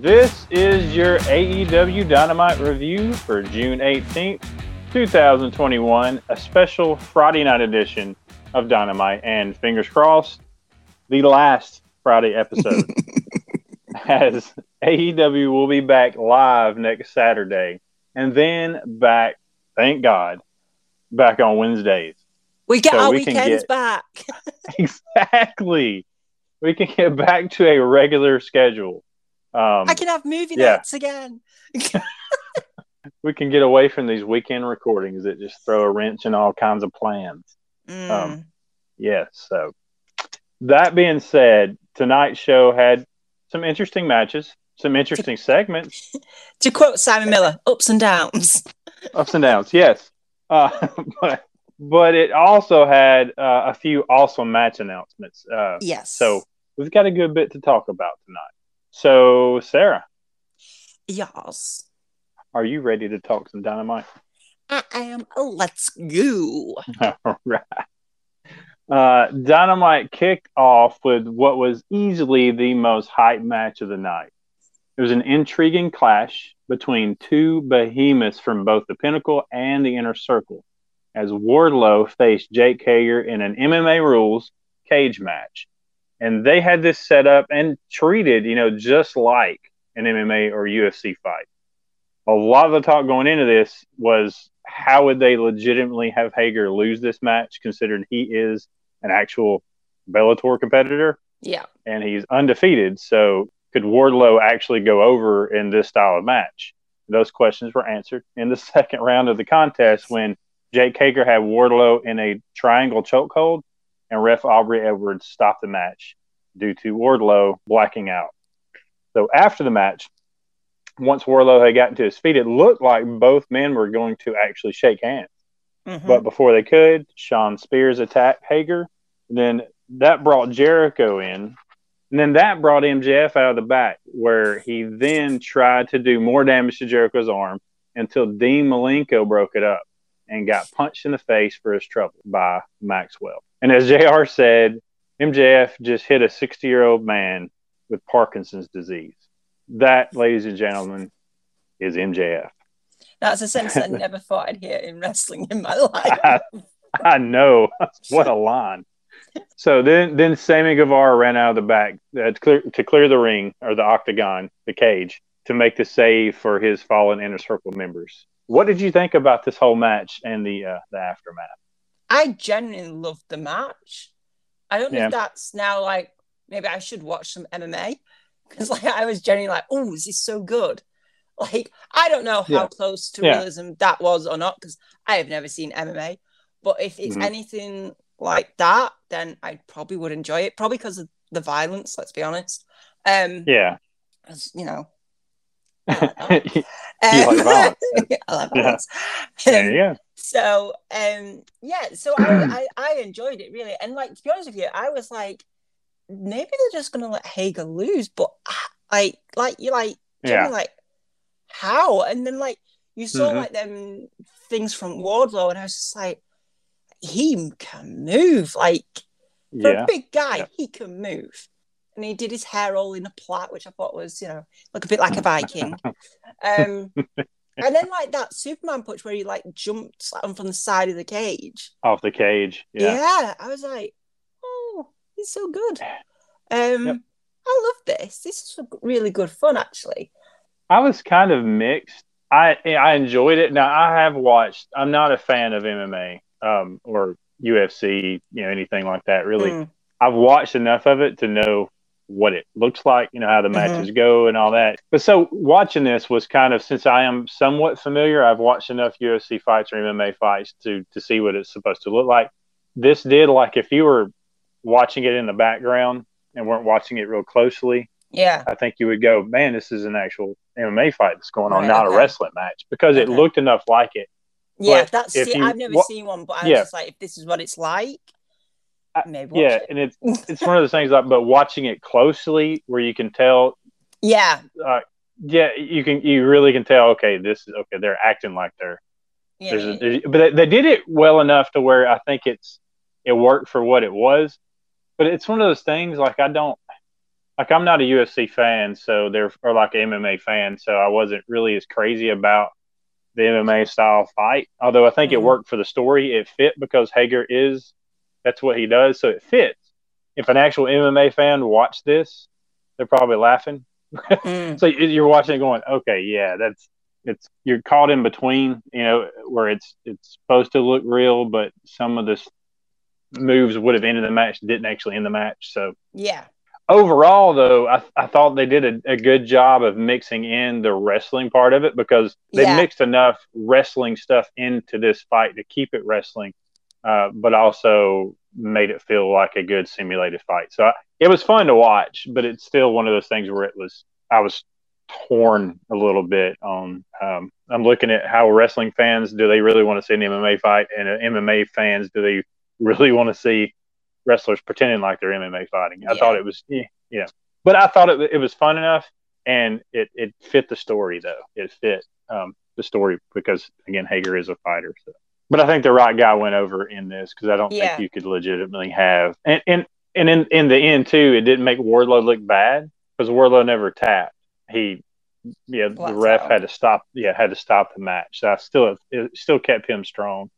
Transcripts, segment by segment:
This is your AEW Dynamite review for June 18th, 2021, a special Friday night edition of Dynamite, and fingers crossed, the last Friday episode. as AEW will be back live next Saturday, and then back, thank God, back on Wednesdays. We get So our we weekends get- back. exactly. We can get back to a regular schedule. Um, I can have movie yeah. nights again. we can get away from these weekend recordings that just throw a wrench in all kinds of plans. Mm. Um, Yes. So, that being said, tonight's show had some interesting matches, some interesting segments, to quote Simon Miller, ups and downs. ups and downs. Yes. Uh, but, but it also had uh, a few awesome match announcements. Uh, Yes. So, we've got a good bit to talk about tonight. So, Sarah, yes. are you ready to talk some dynamite? I am. Let's go. All right. Uh, Dynamite kicked off with what was easily the most hype match of the night. It was an intriguing clash between two behemoths from both the Pinnacle and the Inner Circle, as Wardlow faced Jake Hager in an MMA rules cage match. And they had this set up and treated, you know, just like an MMA or UFC fight. A lot of the talk going into this was how would they legitimately have Hager lose this match, considering he is an actual Bellator competitor Yeah. and he's undefeated. So could Wardlow actually go over in this style of match? Those questions were answered in the second round of the contest when Jake Hager had Wardlow in a triangle chokehold and ref Aubrey Edwards stopped the match due to Wardlow blacking out. So after the match, once Wardlow had gotten to his feet, it looked like both men were going to actually shake hands. Mhm. But before they could, Shawn Spears attacked Hager. Then that brought Jericho in. And then that brought MJF out of the back, where he then tried to do more damage to Jericho's arm until Dean Malenko broke it up and got punched in the face for his trouble by Maxwell. And as JR said, MJF just hit a 60 year old man with Parkinson's disease. That, ladies and gentlemen, is MJF. That's a sentence I never thought I'd hear in wrestling in my life. I, I know. what a line. So then, then Sammy Guevara ran out of the back uh, to, clear, to clear the ring or the octagon, the cage, to make the save for his fallen inner circle members. What did you think about this whole match and the uh, the aftermath? I genuinely loved the match. I don't know Yeah. if that's now like maybe I should watch some MMA because like I was genuinely like, oh, this is so good. Like I don't know how Yeah. close to Yeah. realism that was or not because I have never seen MMA. But if it's Mhm. anything like that, then I probably would enjoy it. Probably because of the violence. Let's be honest. Um, Yeah. as, you know, you um, like violence. I like Yeah. violence. Um, go. So um yeah so I, I i enjoyed it really and like to be honest with you i was like maybe they're just gonna let hager lose but i like you like Yeah. like how and then like you saw Mhm. like them things from wardlow and i was just like he can move like for Yeah. a big guy Yeah. he can move and he did his hair all in a plait which i thought was you know look a bit like a viking um and then like that superman punch where he like jumped like, from the side of the cage Off the cage. yeah, Yeah. i was like oh he's so good um Yep. i love this this is really good fun actually I was kind of mixed. I I enjoyed it. Now I have watched. I'm not a fan of MMA um, or UFC, you know, anything like that. Really, Mm. I've watched enough of it to know what it looks like, you know, how the Mhm. matches go and all that. But so watching this was kind of since I am somewhat familiar, I've watched enough UFC fights or MMA fights to to see what it's supposed to look like. This did like if you were watching it in the background and weren't watching it real closely, Yeah. I think you would go, man, this is an actual MMA fight that's going on, Right, not okay. a wrestling match, because it looked enough like it. Yeah, But that's see, you I've never wa- seen one, but I was Yeah. just like, if this is what it's like, maybe Yeah, it. and it's it's one of those things like, but watching it closely, where you can tell, Yeah, yeah, you can you really can tell. Okay, this is okay. They're acting like they're yeah, There's a, there's, but they, they did it well enough to where I think it's it worked for what it was. But it's one of those things like I don't like I'm not a UFC fan, so there or like an MMA fan, so I wasn't really as crazy about the MMA style fight. Although I think it Mhm. worked for the story, it fit because Hager is that's what he does, so it fits. If an actual MMA fan watched this, they're probably laughing. Mm, So you're watching it going, okay, yeah, that's it's you're caught in between, you know, where it's it's supposed to look real, but some of the moves would have ended the match, didn't actually end the match. So yeah, overall, though, I, I thought they did a, a good job of mixing in the wrestling part of it because they Yeah. mixed enough wrestling stuff into this fight to keep it wrestling, uh, but also made it feel like a good simulated fight. So I, it was fun to watch, but it's still one of those things where it was I was torn a little bit on. Um, I'm looking at how wrestling fans do they really want to see an MMA fight, and uh, MMA fans do they really want to see wrestlers pretending like they're MMA fighting. I Yeah. thought it was, yeah, know, but I thought it, it was fun enough, and it, it fit the story though. It fit um, the story because again, Hager is a fighter. So. But I think the right guy went over in this because I don't Yeah. think you could legitimately have and and and in in the end too, it didn't make Wardlow look bad because Wardlow never tapped. He yeah, the ref had to stop. Yeah, had to stop the match. So I still it still kept him strong.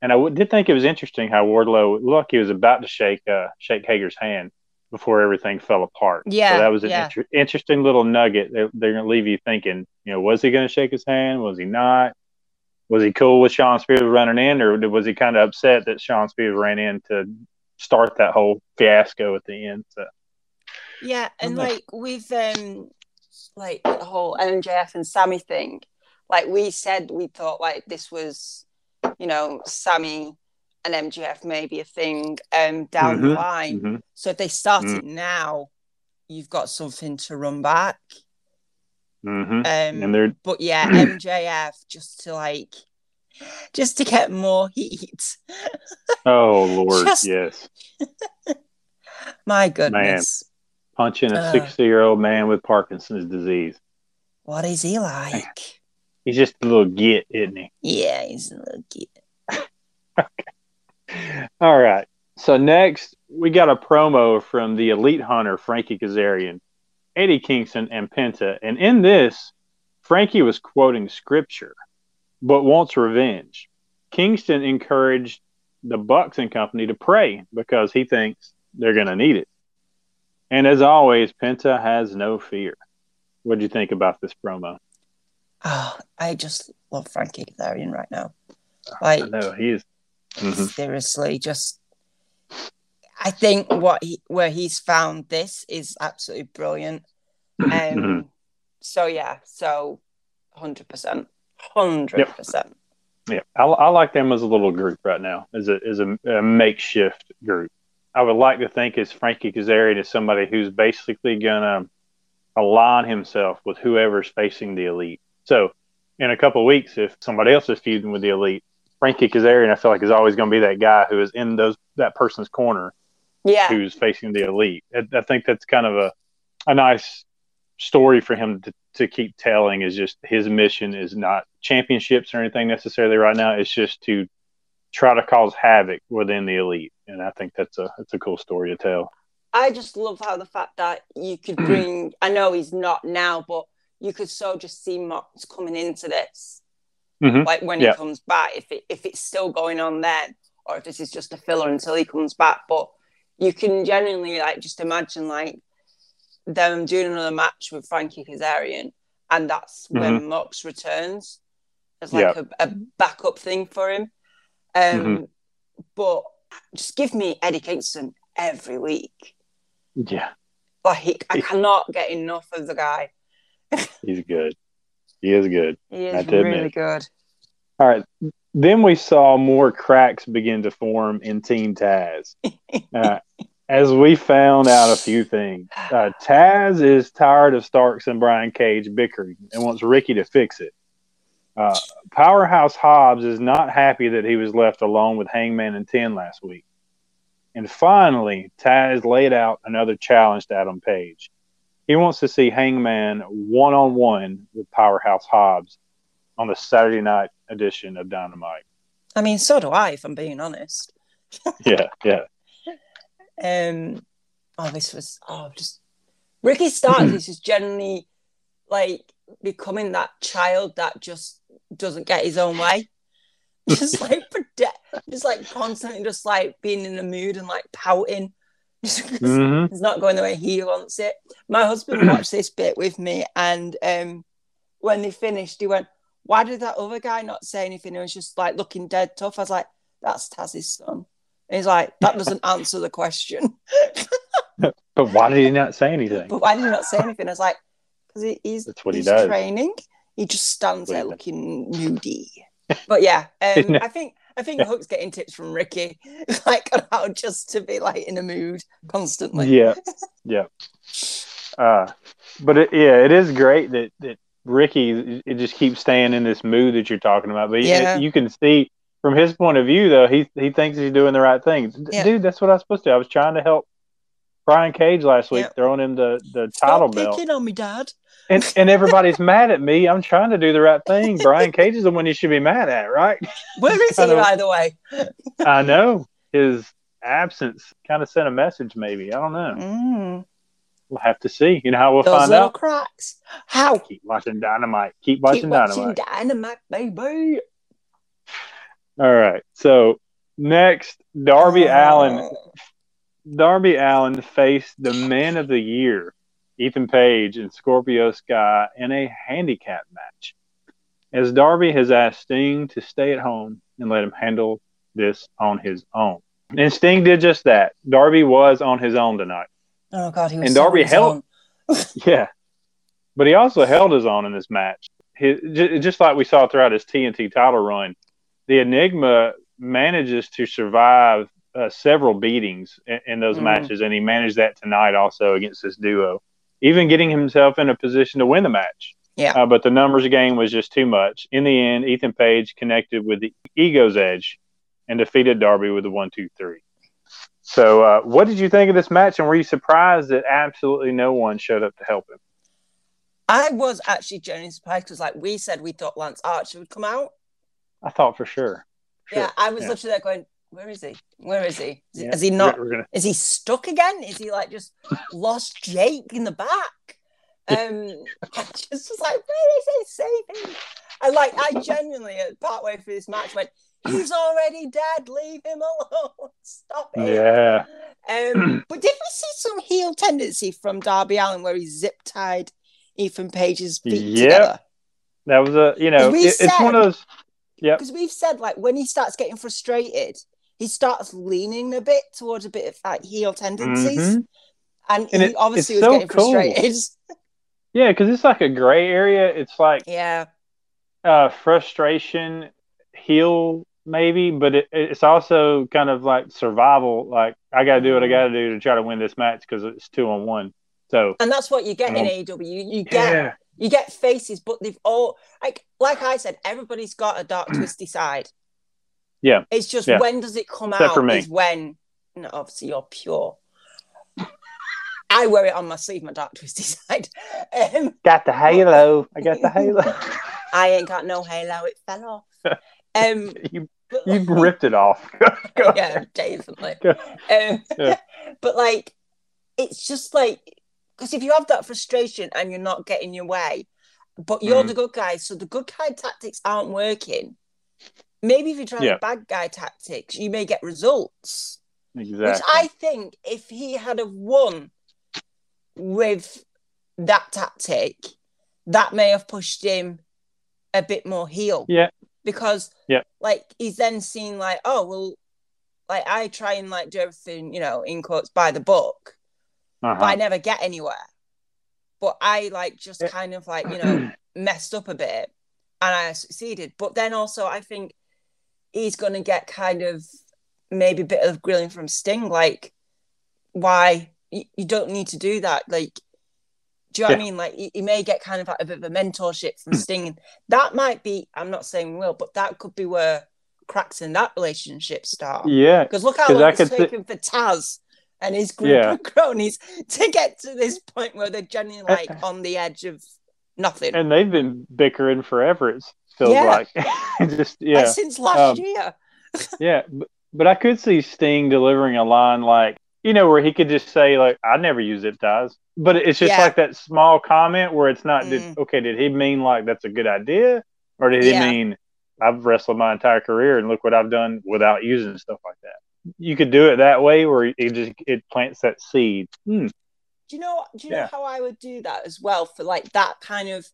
And I w- did think it was interesting how Wardlow look he was about to shake uh, shake Hager's hand before everything fell apart. Yeah, so that was an yeah. inter- interesting little nugget. They're, they're going to leave you thinking, you know, was he going to shake his hand? Was he not? Was he cool with Shawn Spears running in, or was he kind of upset that Shawn Spears ran in to start that whole fiasco at the end? So yeah, and like with um, like the whole MJF and Sammy thing, like we said, we thought like this was, you know, Sammy and MJF maybe a thing um down the Mhm. line. mhm. So if they start it now, you've got something to run back. Mhm. Um, and they're but yeah, MJF just to like, just to get more heat. oh lord, Just- yes, My goodness, punching a sixty-year-old man with Parkinson's disease. what is he like? He's just a little git, isn't he? Yeah, he's a little kid. All right. So next, we got a promo from the elite hunter Frankie Kazarian, Eddie Kingston, and Penta. And in this, Frankie was quoting scripture, but wants revenge. Kingston encouraged the Bucks and company to pray because he thinks they're going to need it. And as always, Penta has no fear. What do you think about this promo? Oh, I just love Frankie Kazarian right now. I Like know he is. Mhm. seriously, just I think what he where he's found this is absolutely brilliant. Um, Mhm. so yeah, so hundred percent, hundred percent. Yeah, I, I like them as a little group right now, as a as a, a makeshift group. I would like to think as Frankie Kazarian is somebody who's basically gonna align himself with whoever's facing the elite. So, in a couple of weeks, if somebody else is feuding with the elite, Frankie Kazarian, I feel like is always going to be that guy who is in those that person's corner Yeah, who's facing the elite. I, I think that's kind of a a nice story for him to, to keep telling. Is just his mission is not championships or anything necessarily right now. It's just to try to cause havoc within the elite, and I think that's a that's a cool story to tell. I just love how the fact that you could bring. I know he's not now, but you could so just see Mox coming into this, Mhm. like when Yeah. he comes back. If it if it's still going on then, or if this is just a filler until he comes back. But you can genuinely like just imagine like them doing another match with Frankie Kazarian, and that's when Mox returns as like a, a backup thing for him. Um, Mhm. But just give me Eddie Kingston every week. Yeah, Like he, I cannot get enough of the guy. he's good. He is good. He is really good. All right. Then we saw more cracks begin to form in Team Taz. Uh, as we found out a few things, uh, Taz is tired of Starks and Brian Cage bickering and wants Ricky to fix it. Uh, Powerhouse Hobbs is not happy that he was left alone with Hangman and Ten last week. And finally, Taz laid out another challenge to Adam Page. He wants to see Hangman one on one with Powerhouse Hobbs on the Saturday night edition of Dynamite. I mean, so do I, if I'm being honest. yeah, yeah. Um, oh, this was oh, just Ricky Starks is just generally like becoming that child that just doesn't get his own way. Just like just like constantly just like being in the mood and like pouting. mm-hmm. It's not going the way he wants it. My husband watched this bit with me, and um, when they finished, he went, "Why did that other guy not say anything? He was just like looking dead tough." I was like, "That's Taz's son." And he's like, "That doesn't answer the question." but why did he not say anything? But why did he not say anything? I was like, "Because he, he's That's what he's he does. training. He just stands there looking moody." But yeah, um, I think I think Hook's getting tips from Ricky, like how just to be like in a mood constantly. Yeah, yeah. Uh, but it, yeah, it is great that that Ricky it just keeps staying in this mood that you're talking about. But Yeah. you can see from his point of view, though, he he thinks he's doing the right thing. Yeah. Dude, that's what I was supposed to. do. I was trying to help Brian Cage last week, Yeah. throwing him the the title Stop belt, picking on me, Dad. and and everybody's mad at me. I'm trying to do the right thing. Brian Cage is the one you should be mad at, right? Where is he, Kinda- by the way? I know his absence kind of sent a message. Maybe I don't know. Mm, We'll have to see. You know how we'll those find little out. cracks. How? Keep watching Dynamite. Keep watching Keep Dynamite. watching Dynamite, baby. All right. So next, Darby Oh. Allin. Darby Allin faced the Man of the Year, Ethan Page and Scorpio Sky in a handicap match. As Darby has asked Sting to stay at home and let him handle this on his own. And Sting did just that. Darby was on his own tonight. Oh god, he was And Darby held-. Yeah. But he also held his own in this match. His, just like we saw throughout his TNT title run, the Enigma manages to survive uh, several beatings in, in those Mhm. matches, and he managed that tonight also against this duo, even getting himself in a position to win the match. Yeah. Uh, but the numbers game was just too much. In the end, Ethan Page connected with the Ego's Edge and defeated Darby with a one, two, three. So, uh, what did you think of this match, and were you surprised that absolutely no one showed up to help him? I was actually genuinely surprised because, like we said, we thought Lance Archer would come out. I thought for sure. Sure. Yeah, I was Yeah. literally there going, "Where is he? Where is he? Is, Yeah. is he not? Gonna. Is he stuck again? Is he like just lost Jake in the back?" Um, I just was like, "Where is he? Him!" And like, I genuinely, at partway through this match, went, "He's already dead. Leave him alone. Stop it." Yeah. Um, but did we see some heel tendency from Darby Allin where he zip tied Ethan Page's feet Yep. together? That was a you know it- it's one of those. Yep. Because we've said like when he starts getting frustrated, he starts leaning a bit towards a bit of like heel tendencies, Mhm. and, And he it- obviously was so getting cool. frustrated. Yeah, because it's like a gray area. It's like yeah, uh, frustration, heel maybe, but it, it's also kind of like survival. Like I got to do what I got to do to try to win this match because it's two on one. So and that's what you get in. AEW. You, you get yeah, you get faces, but they've all like like I said, everybody's got a dark twisty side. Yeah. It's just Yeah. when does it come Except out for me. is when no, obviously you're pure. I wear it on my sleeve, my dark twisty side. Um, got the halo. I got the halo. I ain't got no halo, it fell off. Um you but you like- ripped it off. Yeah, definitely. Um, Yeah. But like, it's just like because if you have that frustration and you're not getting your way, but you're Mhm. the good guy, so the good guy tactics aren't working. Maybe if you try Yeah. the bad guy tactics, you may get results. Exactly. Which I think if he had have won with that tactic, that may have pushed him a bit more heel. Yeah. Because Yeah. like he's then seen like, oh well, like I try and like do everything, you know, in quotes by the book, Uh-huh. but I never get anywhere. But I like just Yeah. kind of like, you know, messed up a bit and I succeeded. But then also I think he's gonna get kind of maybe a bit of grilling from Sting, like why you, you don't need to do that. Like, do you know what I mean? Like, he, he may get kind of like a bit of a mentorship from Sting. that might be, I'm not saying we will, but that could be where cracks in that relationship start. Yeah, Because look how long I it's taken for Taz and his group Yeah. of cronies to get to this point where they're genuinely like on the edge of nothing. and they've been bickering forever. It feels Yeah. like just Like, yeah, since last Um, year. yeah. But, but I could see Sting delivering a line like you know where he could just say like I never use zip ties, but it's just Yeah. like that small comment where it's not. Mm. Did, okay, did he mean like that's a good idea, or did he Yeah. mean I've wrestled my entire career and look what I've done without using stuff like that? You could do it that way, where it just it plants that seed. Hmm. Do you know? Do you know how I would do that as well for like that kind of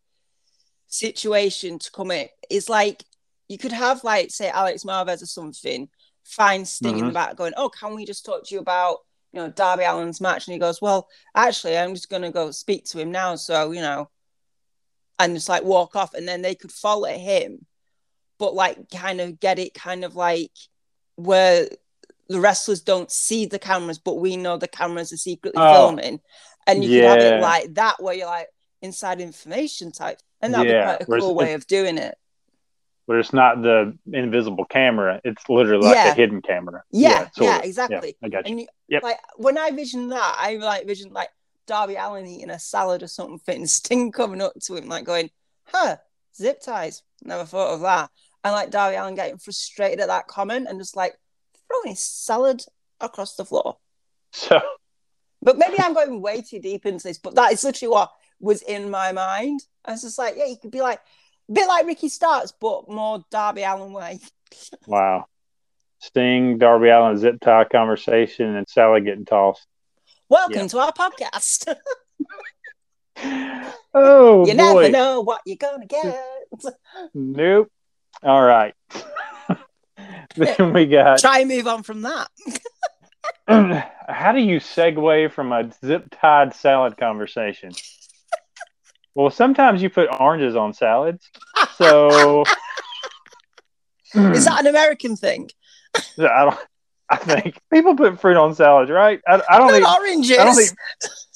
situation to come in? Is like you could have like say Alex Marvez or something, find Sting in the Mhm. back going, "Oh, can we just talk to you about you know Darby Allin's match?" And he goes, "Well, actually, I'm just gonna go speak to him now." So you know, and just like walk off, and then they could follow him, but like kind of get it kind of like where the wrestlers don't see the cameras, but we know the cameras are secretly Oh, filming, and you can have it like that, where you're like inside information type, and that'd Yeah, be quite a whereas cool way of doing it. But it's not the invisible camera; it's literally like Yeah. a hidden camera. Yeah, yeah, of. exactly. I got you. And you, Yep. like when I vision that, I like vision like Darby Allin eating a salad or something, and Sting coming up to him like going, "Huh, zip ties." Never thought of that. And like Darby Allin getting frustrated at that comment and just like throwing his salad across the floor. So But maybe I'm going way too deep into this, but that is literally what was in my mind. I was just like, yeah, you could be like a bit like Ricky Starks, but more Darby Allin way. wow, Sting, Darby Allin, zip tie conversation, and Sally getting tossed. Welcome Yeah. to our podcast. Oh you boy, never know what you're gonna get. nope. All right. then we got. Try and move on from that. How do you segue from a zip tied salad conversation? Well, sometimes you put oranges on salads, so Is that an American thing? I don't. I think people put fruit on salads, right? I, I don't Not eat. oranges. I don't eat.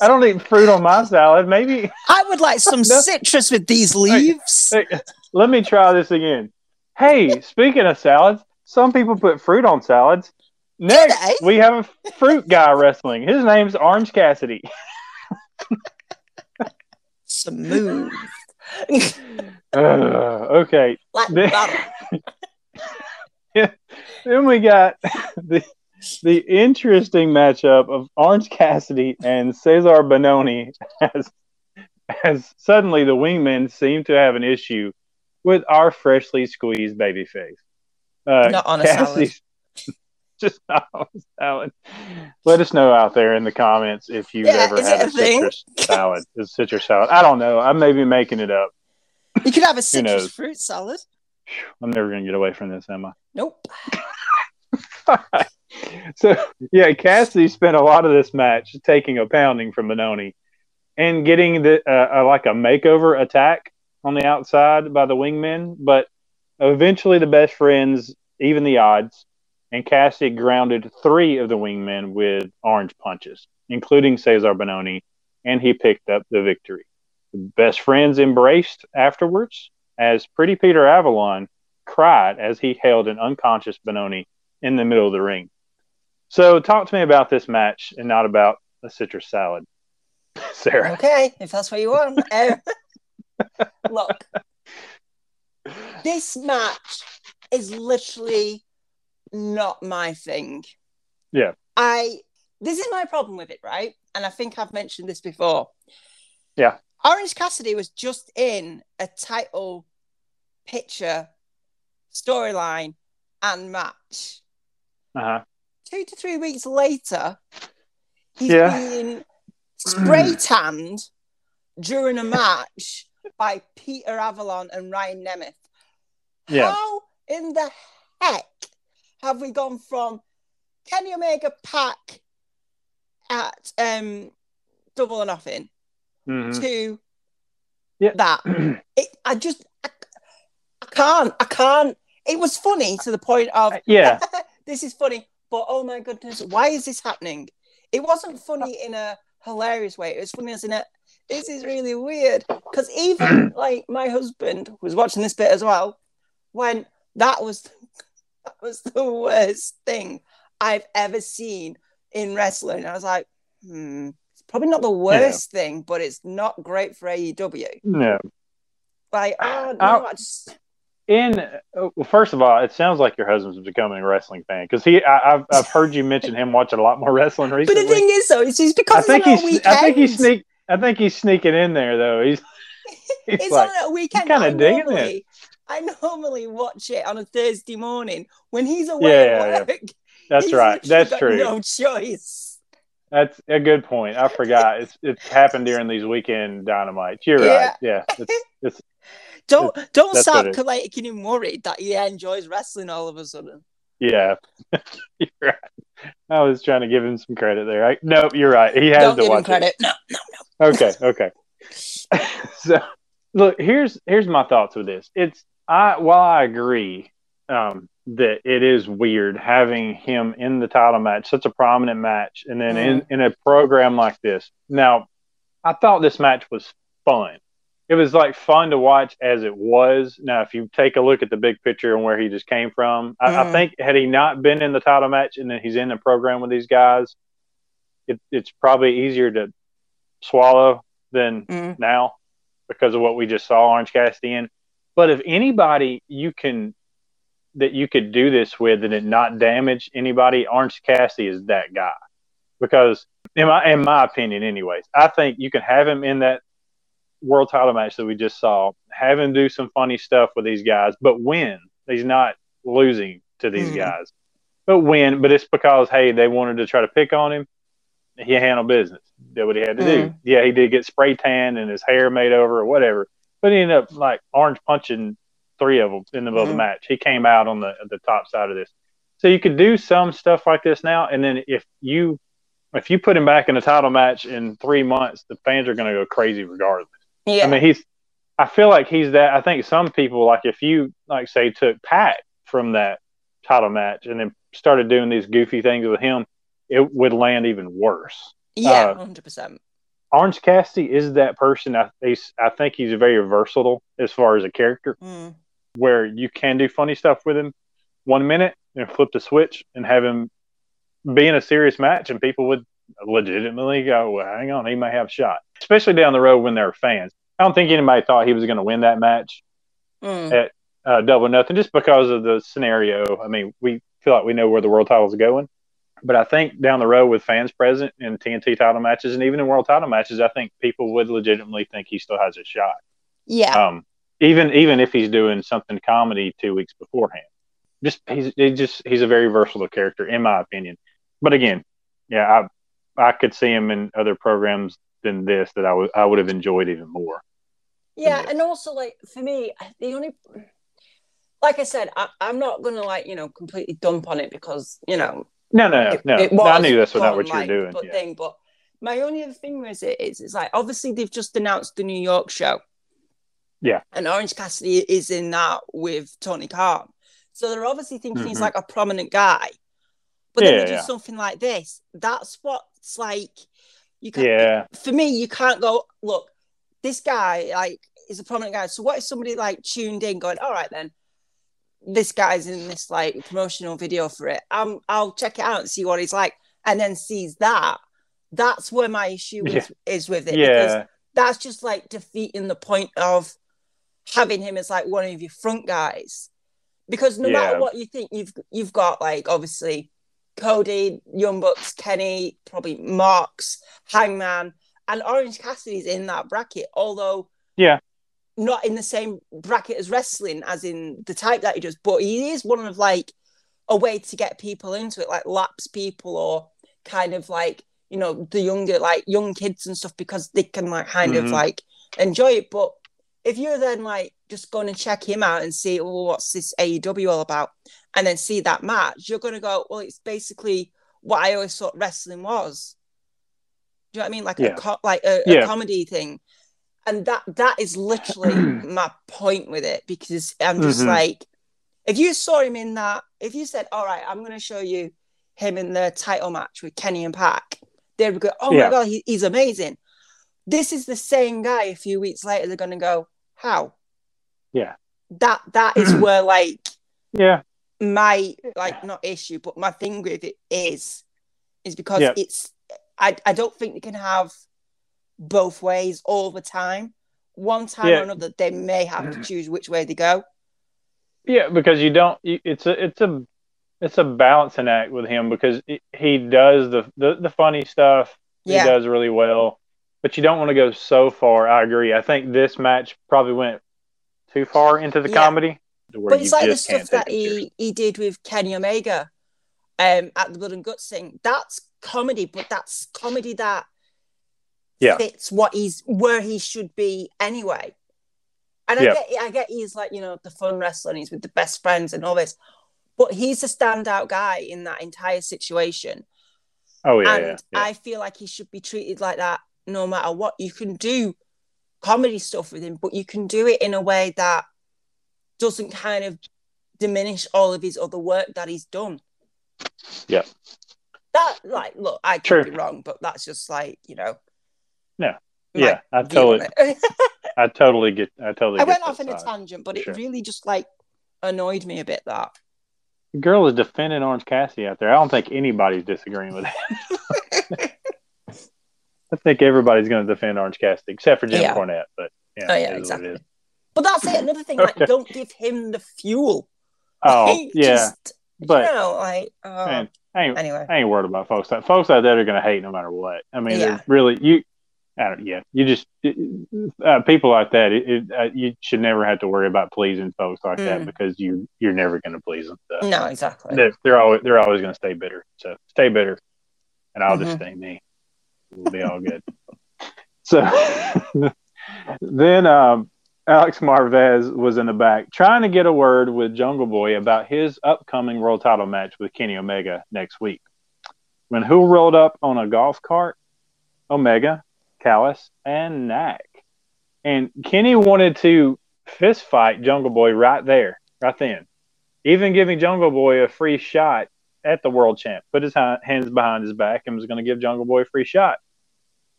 I don't eat fruit on my salad. Maybe I would like some citrus with these leaves. Hey, let me try this again. Hey, speaking of salads, some people put fruit on salads. Next, we have a fruit guy wrestling. His name's Orange Cassidy. Smooth. Uh, okay, Then- then we got the the interesting matchup of Orange Cassidy and Cezar Bononi as as suddenly the wingmen seem to have an issue with our freshly squeezed babyface. Uh, Not on a Cassidy's- just on a salad. Let us know out there in the comments if you've Yeah, ever is had a a citrus salad. A citrus salad. I don't know. I may be making it up. You could have a citrus fruit salad. I'm never gonna get away from this, am I? Nope. so yeah, Cassidy spent a lot of this match taking a pounding from Bononi and getting the uh, uh, like a makeover attack on the outside by the wingmen, but eventually the best friends even the odds, and Cassidy grounded three of the wingmen with orange punches, including Cezar Bononi, and he picked up the victory. The best friends embraced afterwards as Pretty Peter Avalon cried as he held an unconscious Bononi in the middle of the ring. So, talk to me about this match and not about a citrus salad, Sarah. Okay, if that's what you want. Um, look, this match is literally not my thing. Yeah. I this is my problem with it, right? And I think I've mentioned this before. Yeah. Orange Cassidy was just in a title picture storyline and match. Uh huh. Two to three weeks later, he's Yeah. being spray tanned during a match by Peter Avalon and Ryan Nemeth. Yeah. How in the heck have we gone from Kenny Omega Pac at um double or nothing Mhm. to Yeah. that? It, I just I, I can't I can't. It was funny to the point of yeah. this is funny, but oh my goodness, why is this happening? it wasn't funny in a hilarious way. It was funny as in a this is really weird because even like my husband was watching this bit as well when that was that was the worst thing I've ever seen in wrestling. I was like, hmm, it's probably not the worst yeah. thing, but it's not great for AEW. No. Like, oh no, I, I just in well, first of all, it sounds like your husband's becoming a wrestling fan because he I, have I've heard you mention him watching a lot more wrestling recently. But the thing is, though, is he's because I think he's I think he's sneak I think he's sneaking in there though. He's, he's it's like, on a weekend. Kind of digging it. I normally watch it on a Thursday morning when he's away yeah, at work. Yeah. That's right. That's true. No choice. That's a good point. I forgot. It's it's happened during these weekend dynamites. You're yeah. right. Yeah. It's, it's, don't it's, don't start making him worried that he enjoys wrestling all of a sudden. Yeah. you're right. I was trying to give him some credit there. I, nope, you're right. He has don't to give watch him credit. It. No, no, no. Okay, okay. so look, here's here's my thoughts with this. It's I while I agree um, that it is weird having him in the title match, such a prominent match, and then mm. in, in a program like this. Now, I thought this match was fun. It was like fun to watch as it was. Now, if you take a look at the big picture and where he just came from, I, I mm. think had he not been in the title match and then he's in the program with these guys, it, it's probably easier to swallow than mm. now because of what we just saw Orange Cassidy in. But if anybody you can that you could do this with and it not damage anybody, Orange Cassidy is that guy. Because in my in my opinion, anyways, I think you can have him in that world title match that we just saw, have him do some funny stuff with these guys, but win. He's not losing to these mm. guys. But win, but it's because hey, they wanted to try to pick on him. He handled business. Did what he had to mm. do. Yeah, he did get spray tan and his hair made over or whatever. But he ended up like orange punching three of them in the middle mm-hmm. of the mm-hmm. match. He came out on the the top side of this. So you could do some stuff like this now, and then if you if you put him back in a title match in three months, the fans are going to go crazy regardless. Yeah. I mean, he's. I feel like he's that. I think some people like if you like say took Pat from that title match and then started doing these goofy things with him, it would land even worse. Yeah, uh, hundred uh, percent. Orange Cassidy is that person. I, I think he's very versatile as far as a character. Mm where you can do funny stuff with him one minute and flip the switch and have him be in a serious match and people would legitimately go, well, hang on, he may have a shot, especially down the road when they're fans. I don't think anybody thought he was going to win that match mm. at uh, double nothing just because of the scenario. I mean, we feel like we know where the world title is going, but I think down the road with fans present in TNT title matches and even in world title matches, I think people would legitimately think he still has a shot. Yeah. Um, even even if he's doing something comedy two weeks beforehand. Just he's he just he's a very versatile character in my opinion. But again, yeah, I I could see him in other programs than this that I would I would have enjoyed even more. Yeah, and also like for me, the only like I said, I, am not gonna like you know completely dump on it because you know. No, no, it, no. It no I knew that's not what you were doing. But yeah. thing, but my only other thing with it is, it's like obviously they've just announced the New York show, yeah. And Orange Cassidy is in that with Tony Khan. So they're obviously thinking mm-hmm. he's like a prominent guy. But yeah, then they do yeah. something like this. That's what's like you can yeah. for me, you can't go, look, this guy like is a prominent guy. So what if somebody like tuned in going, all right then, this guy's in this like promotional video for it. Um, I'll check it out and see what he's like, and then sees that. That's where my issue is, is with it. Yeah. Because that's just like defeating the point of having him as like one of your front guys because no yeah. matter what you think you've you've got like obviously Cody, Young Bucks, Kenny, probably Marks, Hangman, and Orange Cassidy's in that bracket. Although, yeah, not in the same bracket as wrestling, as in the type that he does, but he is one of like a way to get people into it, like laps people or kind of like you know the younger like young kids and stuff because they can like kind mm-hmm. of like enjoy it. But if you're then like just going and check him out and see, well, what's this AEW all about, and then see that match, you're going to go, well, it's basically what I always thought wrestling was. Do you know what I mean? Like yeah. a co- like a, yeah. a comedy thing, and that that is literally my point with it because I'm just mm-hmm. like, if you saw him in that, if you said, all right, I'm going to show you him in the title match with Kenny and Pac, they would go, "Oh Yeah. my god, he, he's amazing." This is the same guy. A few weeks later, they're going to go, "How?" Yeah. That that is where like Yeah. my like not issue, but my thing with it is is because Yeah. it's I I don't think they can have both ways all the time. One time Yeah. or another, they may have to choose which way they go. Yeah, because you don't. It's a it's a it's a balancing act with him because he- he does the, the the funny stuff. Yeah. He does really well, but you don't want to go so far. I agree. I think this match probably went too far into the Yeah. comedy. where But it's you like the just can't stuff that take seriously. he, he did with Kenny Omega um, at the Blood and Guts thing. That's comedy, but that's comedy that Yeah. fits what he's where he should be anyway. And Yeah. I get I get he's like, you know, the fun wrestler and he's with the best friends and all this. But he's a standout guy in that entire situation. Oh yeah, and yeah, yeah. I feel like he should be treated like that no matter what. You can do comedy stuff with him, but you can do it in a way that doesn't kind of diminish all of his other work that he's done. Yeah. That like look, I could be wrong, but that's just like, you know. No. yeah, I totally. I totally get, I totally. I went off in a tangent, but it Sure. really just like annoyed me a bit that. The girl is defending Orange Cassidy out there. I don't think anybody's disagreeing with it. I think everybody's going to defend Orange Cassidy except for Jim Yeah. Cornette. But yeah, Oh, yeah, it it exactly. But that's it. Another thing, like Okay. don't give him the fuel. Oh Like, yeah, just, but you know, like oh, man, I ain't, anyway. I ain't worried about folks. That folks out there are going to hate no matter what. I mean, Yeah. really you. I don't, yeah, you just uh, people like that. It, it, uh, you should never have to worry about pleasing folks like that Mm. because you you're never going to please them. So No, exactly. they're, they're always they're always going to stay bitter. So stay bitter, and I'll just Mhm. stay me. We'll be all good. so then um, Alex Marvez was in the back trying to get a word with Jungle Boy about his upcoming world title match with Kenny Omega next week. When who rolled up on a golf cart? Omega, Callis, and Knack. And Kenny wanted to fist fight Jungle Boy right there, right then, even giving Jungle Boy a free shot at the world champ. Put his hands behind his back and was going to give Jungle Boy a free shot.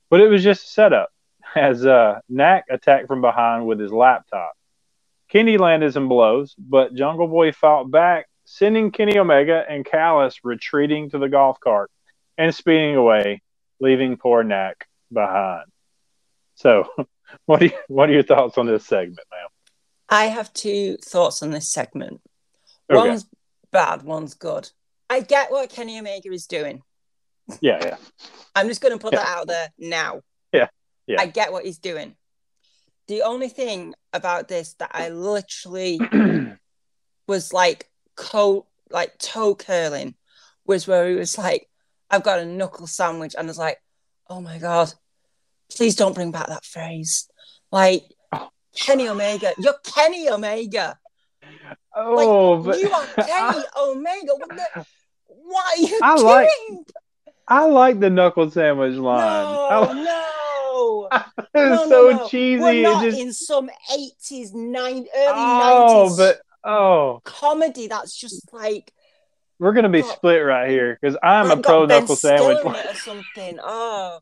But it was just a setup as uh, Knack attacked from behind with his laptop. Kenny landed some blows, but Jungle Boy fought back, sending Kenny Omega and Callis retreating to the golf cart and speeding away, leaving poor Knack behind. So, what you, what are your thoughts on this segment, ma'am? I have two thoughts on this segment. Okay. One's bad, one's good. I get what Kenny Omega is doing. Yeah, yeah, I'm just going to put Yeah. that out there now. Yeah, yeah. I get what he's doing. The only thing about this that I literally was like co like toe curling was where he was like, I've got a knuckle sandwich, and I was like, oh my god, please don't bring back that phrase. Like Oh. Kenny Omega, you're Kenny Omega. oh, but you are Kenny Omega. What, the, what are you I doing? like- I like the knuckle sandwich line. no, no. it's no, so no, cheesy. We're not just in some 80s, nine, early oh, 90s but oh, comedy that's just like we're gonna be split right here because I'm a pro knuckle sandwich. or something. Oh.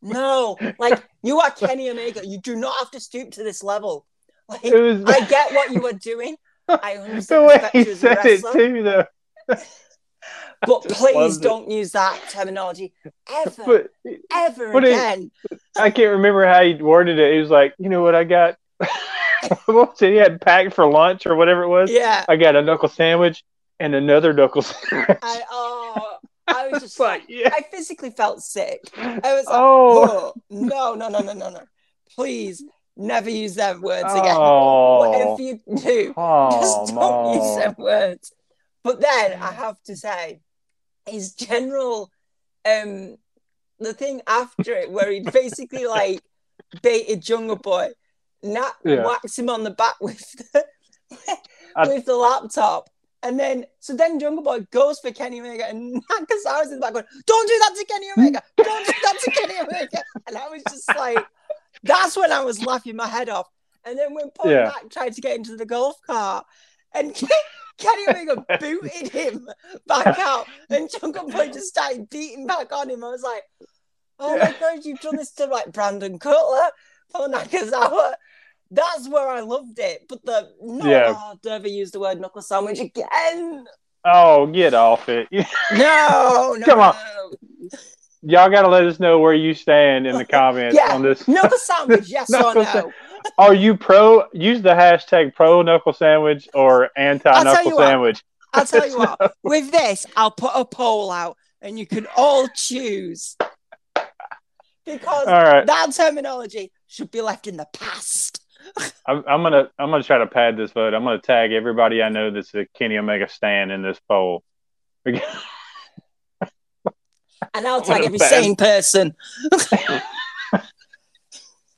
No, like you are Kenny Omega. You do not have to stoop to this level. Like It was I get what you are doing. I the understand way he you as a said it too, though. but please don't use that terminology ever, But ever but it- again. I can't remember how he worded it. He was like, you know what I got? what was it? He had packed for lunch or whatever it was. yeah, I got a knuckle sandwich and another knuckle sandwich. I oh, I was just like, yeah. I physically felt sick. I was like, Oh, oh no, no, no, no, no, no! Please never use them words again. oh, Whatever you do, oh, just don't use no. them words. But then I have to say, his general, um, the thing after it where he basically like baited Jungle Boy, Nat Yeah. whacks him on the back with the, I- with the laptop. And then, so then Jungle Boy goes for Kenny Omega, and Nakazawa's in the back going, "Don't do that to Kenny Omega! Don't do that to Kenny Omega!" And I was just like, "That's when I was laughing my head off." And then when Paul Yeah. Mac tried to get into the golf cart, and Kenny Omega booted him back out, and Jungle Boy just started beating back on him. I was like, "Oh my god, you've done this to like Brandon Cutler, Paul Nakazawa." That's where I loved it. But the no, Yeah. oh, don't ever use the word knuckle sandwich again. Oh, get off it. No, no, Come on. no. Y'all got to let us know where you stand in the comments Yeah. on this. Knuckle sandwich, yes or no? sa- Are you pro? Use the hashtag pro knuckle sandwich or anti knuckle you what. sandwich. I'll tell you what. With this, I'll put a poll out, and you can all choose because right. that terminology should be left in the past. I'm, I'm gonna I'm gonna try to pad this vote. I'm gonna tag everybody I know that's a Kenny Omega stan in this poll. And I'll tag every bad- sane person.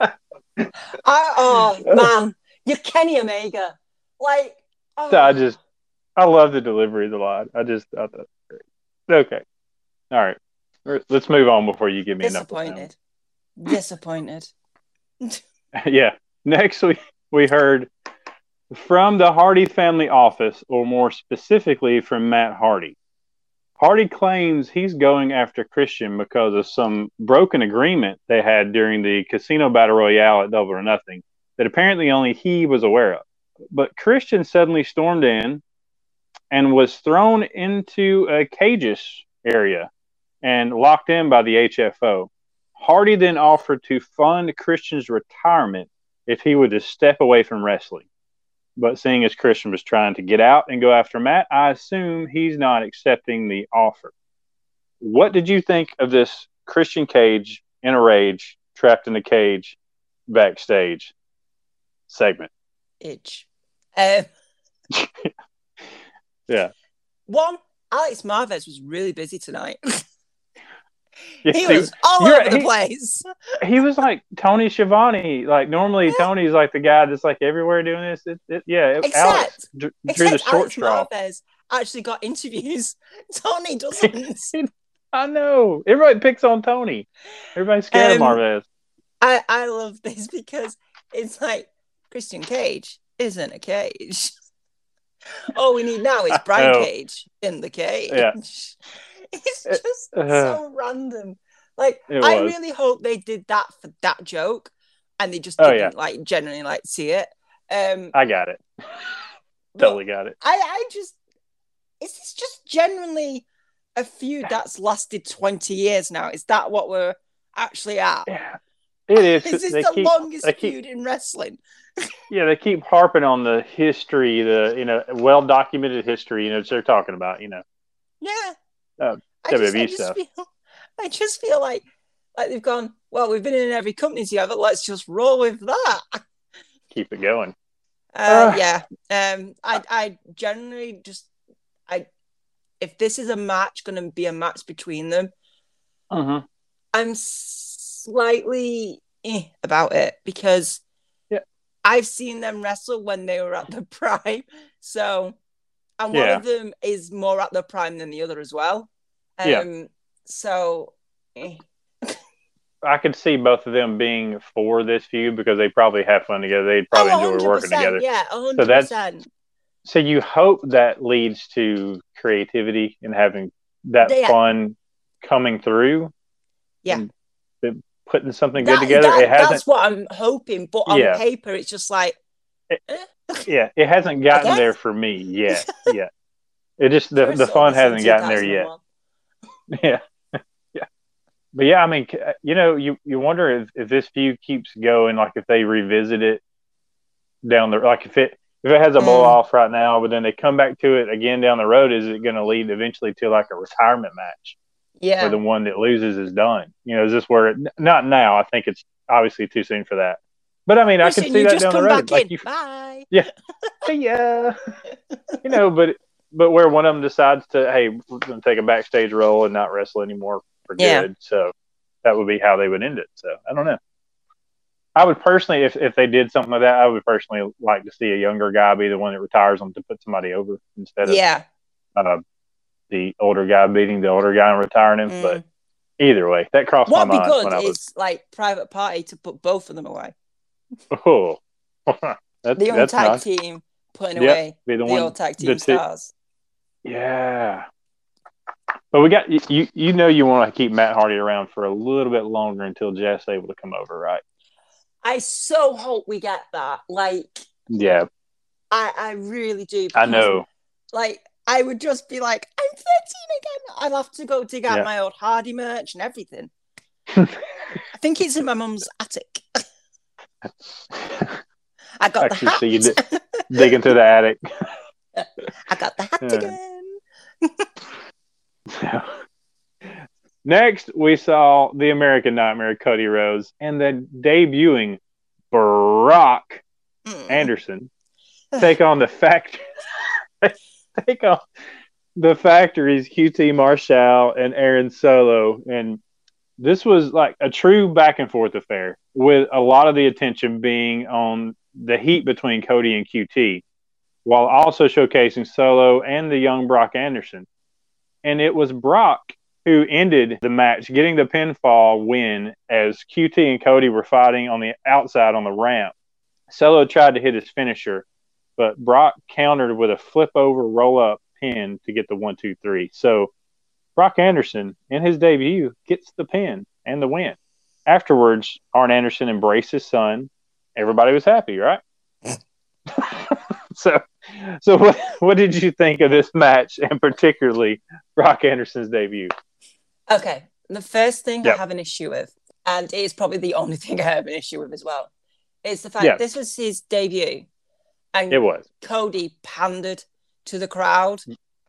I, oh man, you're Kenny Omega. Like, oh, I just I love the delivery of the line. I just I thought. Okay. All right. Let's move on before you give me a disappointed. Disappointed. yeah. Next we we heard from the Hardy family office, or more specifically from Matt Hardy. Hardy claims he's going after Christian because of some broken agreement they had during the casino battle royale at Double or Nothing that apparently only he was aware of. But Christian suddenly stormed in and was thrown into a cages area and locked in by the HFO. Hardy then offered to fund Christian's retirement if he would just step away from wrestling. But seeing as Christian was trying to get out and go after Matt, I assume he's not accepting the offer. What did you think of this Christian Cage in a rage, trapped in a cage, backstage segment? Itch. Um, Yeah. One, Alex Marvez was really busy tonight. He was all over the he- place. he was like Tony Schiavone. Like normally, Yeah. Tony's like the guy that's like everywhere doing this. It, it, yeah, it, Except- Alex drew, drew the Except short Alex straw. Marvez actually got interviews. Tony doesn't. I know. Everybody picks on Tony. Everybody's scared of Um, Marvez. I, I love this because it's like Christian Cage isn't a cage. All we need now is Brian. Cage in the cage. Yeah. It's just uh, so random. Like I really hope they did that for that joke and they just Oh, didn't like genuinely like see it. Um I got it. Totally got it. I, I just is this just genuinely a feud that's lasted 20 years now? Is that what we're actually at? Yeah, it is. Is this they the keep, longest keep- feud in wrestling? yeah, they keep harping on the history, the you know, well documented history. You know, they're talking about. You know, Yeah. Uh, I just, I WWE just feel I just feel like like they've gone, well, we've been in every company together, let's just roll with that. keep it going. Uh, Uh. yeah. Um I I generally just I if this is a match gonna be a match between them, uh-huh. I'm slightly eh about it because Yeah. I've seen them wrestle when they were at the prime. So, and one Yeah. of them is more at the prime than the other as well. Um, Yeah. So, eh. I could see both of them being for this feud because they probably have fun together. They'd probably Oh, enjoy working together. Yeah, 100%. So that's- So you hope that leads to creativity and having that Yeah. fun coming through. Yeah. putting something That- good together. that- it hasn't. that's what I'm hoping. But on Yeah. paper, it's just like, Yeah, it hasn't gotten there for me yet. yet. It just the, the fun hasn't gotten there yet. Yeah, yeah. But yeah, I mean, you know, you you wonder if, if this feud keeps going, like if they revisit it down the like if it if it has a blow Mm. off right now, but then they come back to it again down the road, is it going to lead eventually to like a retirement match Yeah. where the one that loses is done? You know, is this where it, not now? I think it's obviously too soon for that. But I mean, I can see that down the road. Like in. you, Bye. yeah, you know, but but where one of them decides to, hey, we're going to take a backstage role and not wrestle anymore for Yeah. good. So that would be how they would end it. So I don't know. I would personally, if if they did something like that, I would personally like to see a younger guy be the one that retires them to put somebody over instead of Yeah. uh, the older guy beating the older guy and retiring him. Mm. But either way, that crossed What'd my be mind good when I was. is like private party to put both of them away. Oh, that's The that's tag nice. team putting Yep, away the one. old tag team stars. Yeah. But we got you. You, you know you want to keep Matt Hardy around for a little bit longer until Jeff's able to come over, right? I so hope we get that. Like, Yeah, I, I really do. I know. Like, I would just be like, I'm 13 again. I'll have to go dig out Yeah. my old Hardy merch and everything. I think it's in my mum's attic. I got Actually, the hat. so you did- Digging through the attic. I got the hat again. Next, we saw the American Nightmare, Cody Rhodes, and the debuting Brock Mm. Anderson take on the factory. take on the factories QT Marshall and Aaron Solo, and this was like a true back and forth affair with a lot of the attention being on the heat between Cody and QT, while also showcasing Solo and the young Brock Anderson. And it was Brock who ended the match, getting the pinfall win as QT and Cody were fighting on the outside on the ramp. Solo tried to hit his finisher, but Brock countered with a flip over roll up pin to get the one, two, three. So Brock Anderson, in his debut, gets the pin and the win. Afterwards, Arn Anderson embraced his son. Everybody was happy, right? so, so what, what did you think of this match, and particularly Brock Anderson's debut? Okay, the first thing Yep. I have an issue with, and it's probably the only thing I have an issue with as well, is the fact Yeah. this was his debut, and It was. Cody pandered to the crowd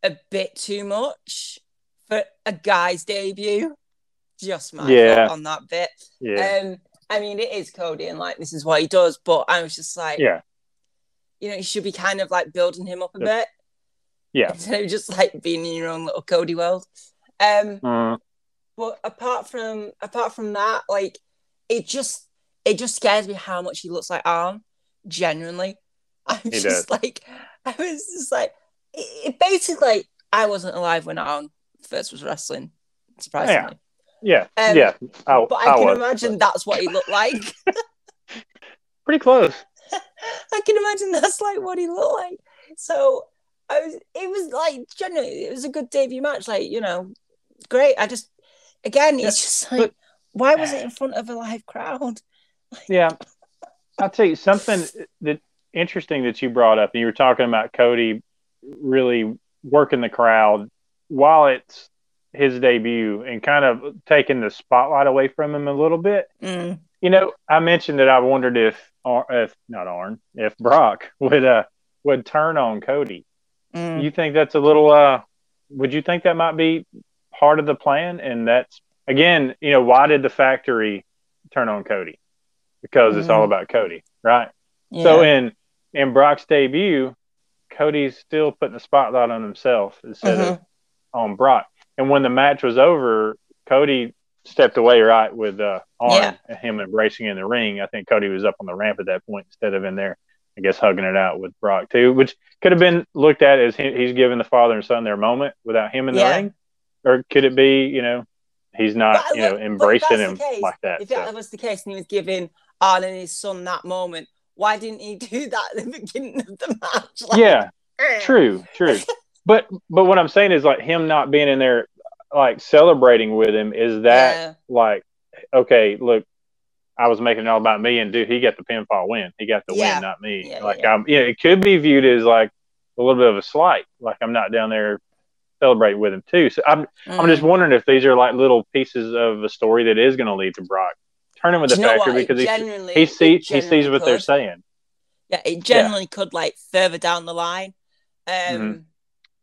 a bit too much for a guy's debut. Just my Yeah. on that bit. Yeah. Um, I mean, it is Cody, and like this is what he does, but I was just like, yeah. you know, you should be kind of like building him up a Yeah. bit Yeah. instead of just like being in your own little Cody world. Um, Mm, but apart from apart from that, like it just it just scares me how much he looks like Arn. Genuinely, I'm He just does. like I was just like it, it basically. I wasn't alive when Arn first was wrestling. Surprisingly, yeah. Um, yeah. I, but I, can imagine that's what he looked like. Pretty close. I can imagine that's like what he looked like. So I was, it was like generally, it was a good debut match. Like you know, great. I just again, it's Yeah, just like, why was it in front of a live crowd? Yeah. I'll tell you something that interesting that you brought up. and You were talking about Cody really working the crowd while it's his debut and kind of taking the spotlight away from him a little bit. Mm. You know, I mentioned that I wondered if, or if not Arn, if Brock would uh would turn on Cody. Mm. You think that's a little? uh Would you think that might be part of the plan? And that's again, you know, why did the factory turn on Cody? Because it's all Mm. about Cody, right? Yeah. So in in Brock's debut, Cody's still putting the spotlight on himself instead of on Brock. And when the match was over, Cody stepped away right with uh, Arn Yeah. him embracing in the ring. I think Cody was up on the ramp at that point instead of in there. I guess hugging it out with Brock too, which could have been looked at as he, he's giving the father and son their moment without him in the Yeah. ring, or could it be you know he's not But you know embracing him case. like that? If so. that was the case and he was giving Arn and his son that moment, why didn't he do that at the beginning of the match? Like, yeah, eh. True, true. but but what I'm saying is like him not being in there like celebrating with him is that Yeah. like okay, look, I was making it all about me and dude, he got the pinfall win. He got the Yeah. win, not me. Yeah, like yeah. I'm yeah, it could be viewed as like a little bit of a slight. Like I'm not down there celebrating with him too. So I'm I'm just Mm. wondering if these are like little pieces of a story that is gonna lead to Brock. Turning with the factory because he he he sees what they're saying. Yeah, it generally could like further down the line. Um, Mhm.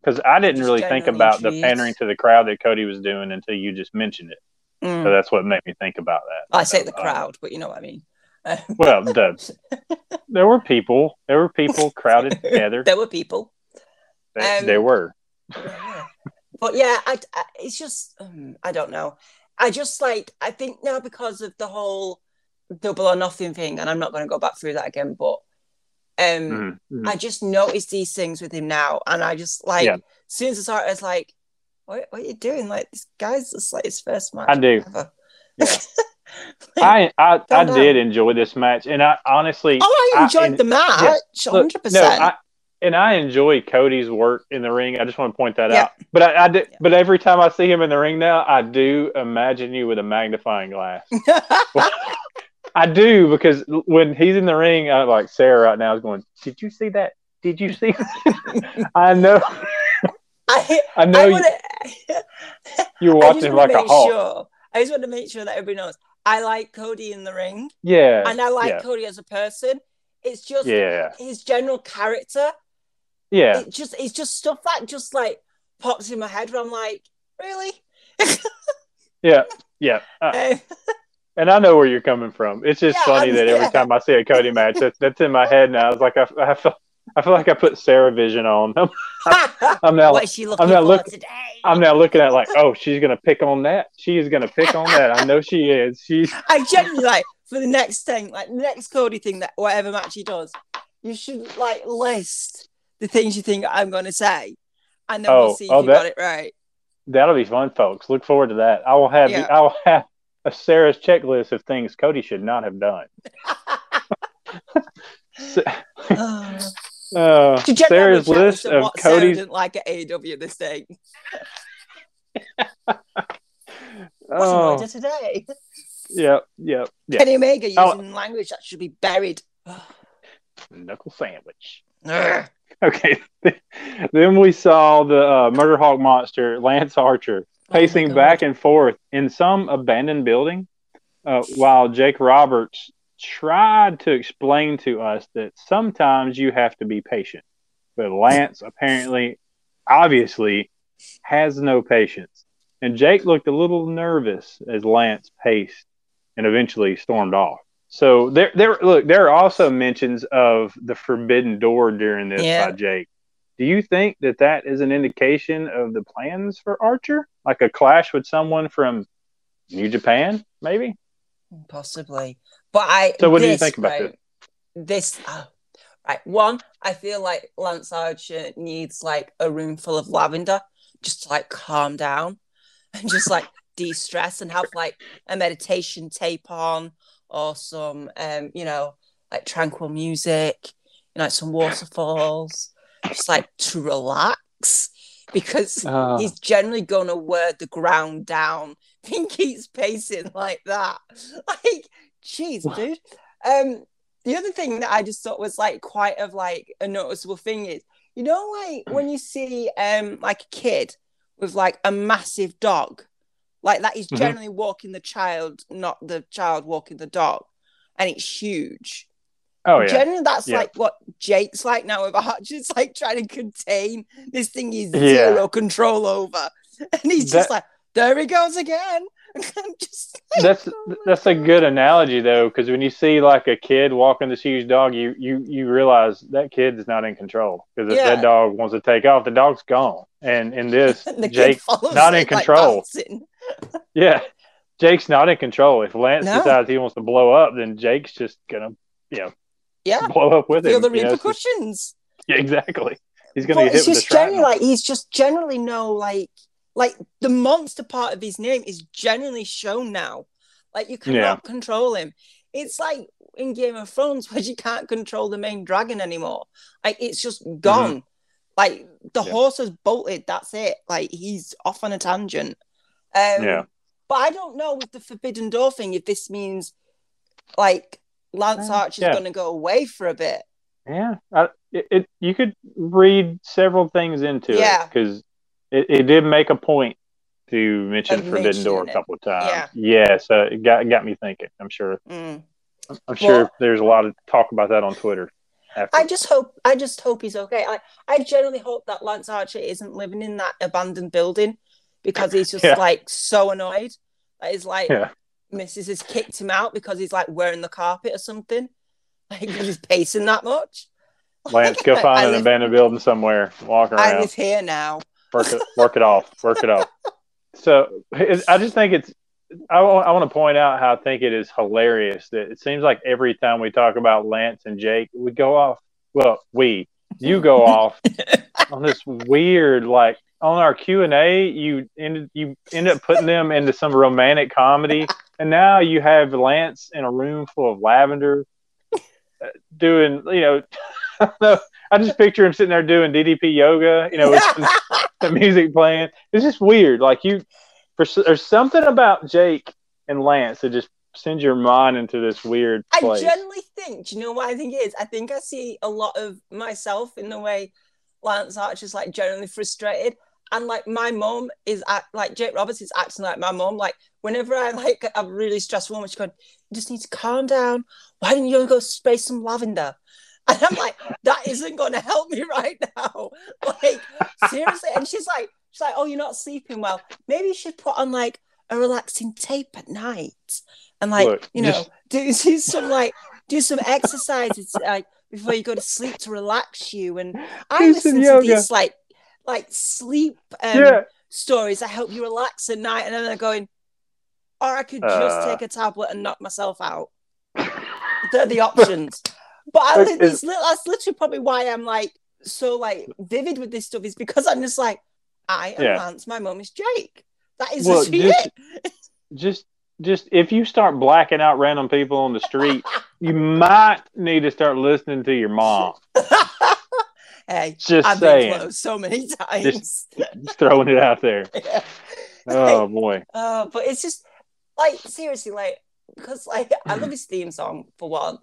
Because I didn't Just really think about the pandering to the crowd that Cody was doing until you just mentioned it. mm. So that's what made me think about that. I say the Uh, crowd, but you know what I mean. Well, the, there were people. There were people crowded together. there were people. There, Um, there were. but yeah, I, I it's just um, I don't know. I just like I think now because of the whole double or nothing thing, and I'm not going to go back through that again. But um, Mhm, mhm. I just noticed these things with him now, and I just like Yeah. as soon as I saw it, I was like, "What, what are you doing? Like this guy's just like his first match." I do. Yeah. Like, I I, I did enjoy this match, and I honestly, oh, I I- enjoyed and- the match, hundred no, percent. I and I enjoy Cody's work in the ring. I just want to point that Yeah. out. But I, I do, Yeah. but every time I see him in the ring now, I do imagine you with a magnifying glass. I do because when he's in the ring, I like Sarah right now is going. Did you see that? Did you see? I know. I, I know I you, to. you're I watching just him want like a hawk. sure. I just want to make sure that everybody knows I like Cody in the ring, Yeah. and I like yeah. Cody as a person. It's just Yeah. his general character. Yeah. It just it's just stuff that just like pops in my head where I'm like, really? Yeah. Yeah. Uh, Um, and I know where you're coming from. It's just Yeah, funny I'm- that every time I see a Cody match, that's, that's in my head now. It's like I, I feel, I feel like I put Sarah Vision on. I'm, I'm now, what is she looking not for look- today? I'm now looking at like, oh, she's gonna pick on that. She is gonna pick on that. I know she is. She's I genuinely like for the next thing, like the next Cody thing that whatever match he does, you should like list the things you think I'm gonna say, and then Oh, we'll see if oh, you that- got it right. that'll be fun, folks. Look forward to that. I will have Yeah. I will have a Sarah's checklist of things Cody should not have done. S- Oh. Uh, To Sarah's have list of what Sarah Cody's. didn't like at AEW this day. What's Oh, annoyed her today? Yep, yep, yeah. Kenny Omega using Oh. language that should be buried. Knuckle sandwich. Ugh. Okay. then we saw the uh, Murder Hawk monster, Lance Archer, Oh my pacing God. back and forth in some abandoned building, uh, while Jake Roberts tried to explain to us that sometimes you have to be patient. But Lance apparently, obviously, has no patience. And Jake looked a little nervous as Lance paced and eventually stormed off. So there, there. Look, there are also mentions of the forbidden door during this Yeah. by Jake. Do you think that that is an indication of the plans for Archer, like a clash with someone from New Japan, maybe? Possibly. But I So what do you think about right, This oh, right. One, I feel like Lance Archer needs like a room full of lavender just to like calm down and just like de-stress and have like a meditation tape on or some um, you know, like tranquil music, you know, like some waterfalls, just like to relax because Uh, he's generally gonna wear the ground down. He keeps pacing like that. Like, jeez, dude. Um, the other thing that I just thought was like quite of like a noticeable thing is, you know, like when you see um like a kid with like a massive dog, like that is Mhm. generally walking the child, not the child walking the dog, and it's huge. Oh yeah, Generally, that's Yeah. like what Jake's like now with Archer. It's like trying to contain this thing he's Yeah. zero control over. And he's just like, there he goes again. Just like, that's oh that's a good analogy though, because when you see like a kid walking this huge dog, you you you realize that kid is not in control. Because if Yeah. that dog wants to take off, the dog's gone. And in this, And Jake not in it, like, control. Yeah, Jake's not in control. If Lance No. decides he wants to blow up, then Jake's just gonna, you know, Yeah, blow up with him. feel the you know, it's just- repercussions. yeah, exactly. He's gonna get hit it's with the just generally like he's just generally no like like the monster part of his name is generally shown now. Like you cannot control him. It's like in Game of Thrones where you can't control the main dragon anymore. Like it's just gone. Like the Mm-hmm. Yeah. horse has bolted. That's it. Like he's off on a tangent. Um, Yeah. But I don't know with the Forbidden Door thing if this means like Lance Uh, Archer's yeah. going to go away for a bit. Yeah, I, it, it you could read several things into Yeah. it because it, it did make a point to mention Of Forbidden Door a couple of times. Yeah. Yeah, so it got got me thinking. I'm sure. Mm. I'm sure Well- there's a lot of talk about that on Twitter. After. I just hope I just hope he's okay. I, I generally hope that Lance Archer isn't living in that abandoned building because he's just Yeah. like so annoyed. That he's like Yeah. Mrs. has kicked him out because he's like wearing the carpet or something. Like because he's pacing that much. Lance, go find an live- abandoned building somewhere. Walk I around. live here now. work it work it off work it off so i just think it's I want to point out how I think it is hilarious that it seems like every time we talk about Lance and Jake, we go off. Well, we, you go off on this weird, like on our Q and A, you ended you end up putting them into some romantic comedy, and now you have Lance in a room full of lavender, uh, doing you know I just picture him sitting there doing DDP yoga, you know, with the music playing. It's just weird. Like you, for, there's something about Jake and Lance that just sends your mind into this weird place. I generally think, do you know what I think it is? I think I see a lot of myself in the way Lance Archer's like generally frustrated. And like my mom is act, like Jake Roberts is acting like my mom. Like whenever I like a really stressful moment, she's going, "You just need to calm down. Why didn't you go spray some lavender?" And I'm like, "That isn't going to help me right now." Like seriously. And she's like, "She's like, oh, you're not sleeping well. Maybe you should put on like a relaxing tape at night and like Look, you know just- do, do some like do some exercises like before you go to sleep to relax you. And I listen to yoga. these like like sleep um, Yeah. stories that help you relax at night, and then they're going, or I could just Uh. take a tablet and knock myself out. They're the options. But I, Look, li- it's- it's li- that's literally probably why I'm like so like vivid with this stuff is because I'm just like, I am Yeah. Lance, my mum is Jake. That is Well, just- it. Just, just if you start blacking out random people on the street, you might need to start listening to your mom. hey, Just I've saying. been close so many times. Just throwing it out there. Yeah. Oh boy. Uh, but it's just like seriously, like because like I love his theme song for one,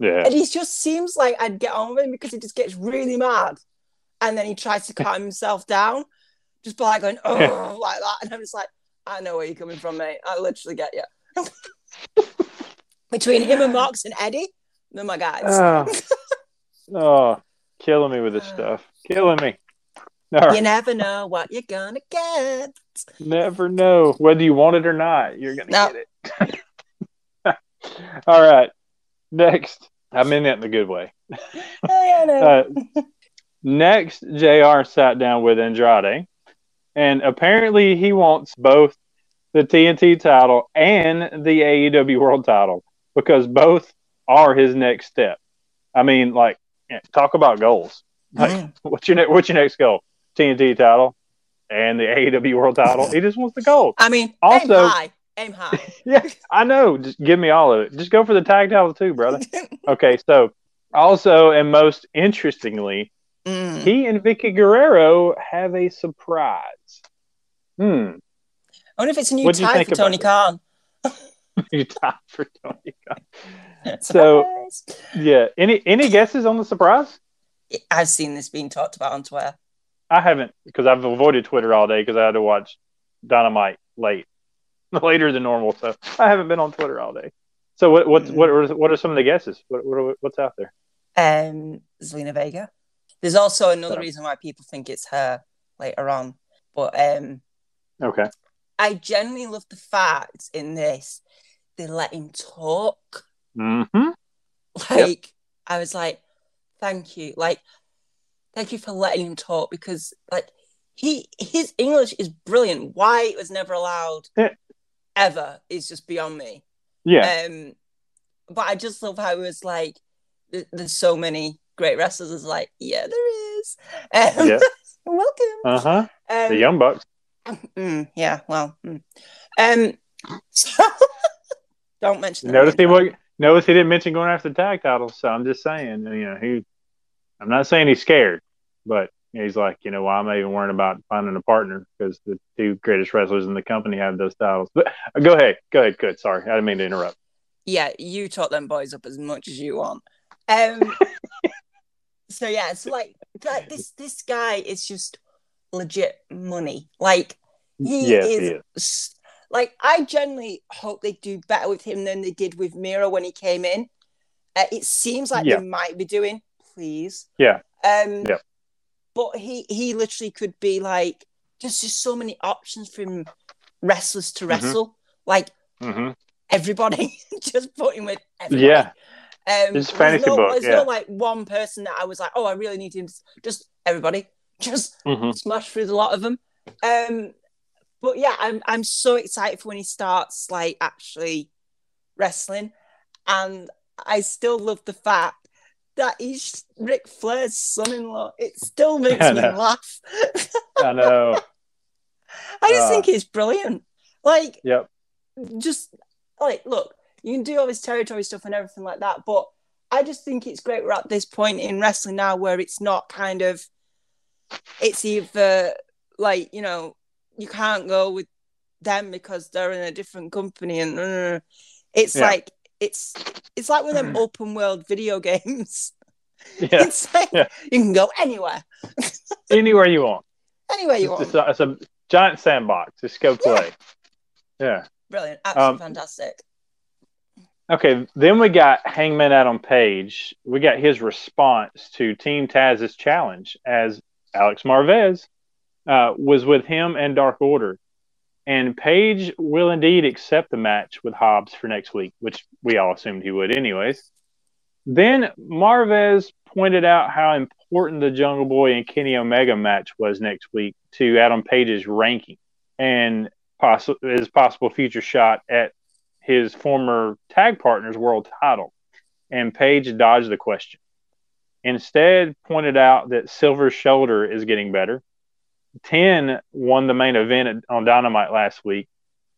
Yeah. and he just seems like I'd get on with him because he just gets really mad, and then he tries to calm himself down, just by like going oh like that, and I'm just like, I know where you're coming from, mate. I literally get you. Between him and Mox and Eddie, they're my guys. Oh, oh, killing me with this stuff. Killing me. All you never know what you're gonna get. Never know whether you want it or not. You're gonna No. get it. All right. Next, I mean that in a good way. Oh. Uh, next, Jr. sat down with Andrade, and apparently he wants both the TNT title and the AEW World title because both are his next step. I mean, like, talk about goals. Like, what's your ne- what's your next goal? TNT title and the AEW World title. He just wants the gold. I mean, Also- aim high, aim high. Yeah, I know. Just give me all of it. Just go for the tag title too, brother. Okay, so also and most interestingly, Mm. he and Vickie Guerrero have a surprise. Hmm. I wonder if it's a new What'd tie for about Tony it? You time for Tony Khan. So- Yeah. Any any guesses on the surprise? I've seen this being talked about on Twitter. I haven't because I've avoided Twitter all day because I had to watch Dynamite late, later than normal. So I haven't been on Twitter all day. So what what what are, what are some of the guesses? What, what are, what's out there? Um, Zelina Vega. There's also another Yeah. reason why people think it's her later on, but um, Okay. I genuinely love the fact in this they let him talk. Mm-hmm. Like I was like, thank you, like thank you for letting him talk because like he his English is brilliant. Why it was never allowed Yeah. ever is just beyond me. Yeah. Um, but I just love how it was like, th- there's so many great wrestlers. It's like, yeah, there is. Um, Yeah. welcome. Uh huh. Um, The Young Bucks. mm, yeah. Well. mm. Um. So don't mention. the Notice he wa- notice he didn't mention going after the tag titles. So I'm just saying, you know, he. I'm not saying he's scared, but he's like, you know, why am I even worrying about finding a partner because the two greatest wrestlers in the company have those titles. But uh, go ahead, go ahead. Good. Sorry, I didn't mean to interrupt. Yeah, you talk them boys up as much as you want. Um. so yeah, it's like that. This this guy is just legit money. Like he yes, is he is. Like I generally hope they do better with him than they did with Miro when he came in. Uh, it seems like Yeah. they might be doing. Please, Yeah. um, Yeah. But he he literally could be like just just so many options for him wrestlers to Mhm. wrestle. Like hmm everybody, just put him with everybody. Yeah. Um, It's there's no, book, There's yeah. no like one person that I was like, oh, I really need him. Just everybody, just hmm smash through the lot of them. Um, but yeah, I'm I'm so excited for when he starts like actually wrestling, and I still love the fact that he's Ric Flair's son-in-law. It still makes me laugh. I know. I just Ah. think it's brilliant. Like Yep. just like look, you can do all this territory stuff and everything like that, but I just think it's great we're at this point in wrestling now where it's not kind of it's either like, you know, you can't go with them because they're in a different company and uh, it's Yeah. like it's it's like one of them open world video games. Yeah. It's like Yeah. you can go anywhere. Anywhere you want. Anywhere you It's, want. it's a, it's a giant sandbox. Just go play. Yeah. Brilliant. Absolutely Um, fantastic. Okay, then we got Hangman Adam Page. We got his response to Team Taz's challenge as Alex Marvez uh, was with him and Dark Order. And Page will indeed accept the match with Hobbs for next week, which we all assumed he would, anyways. Then Marvez pointed out how important the Jungle Boy and Kenny Omega match was next week to Adam Page's ranking and poss- his possible future shot at his former tag partner's world title. And Page dodged the question. Instead, pointed out that Silver's shoulder is getting better. 10 won the main event on Dynamite last week,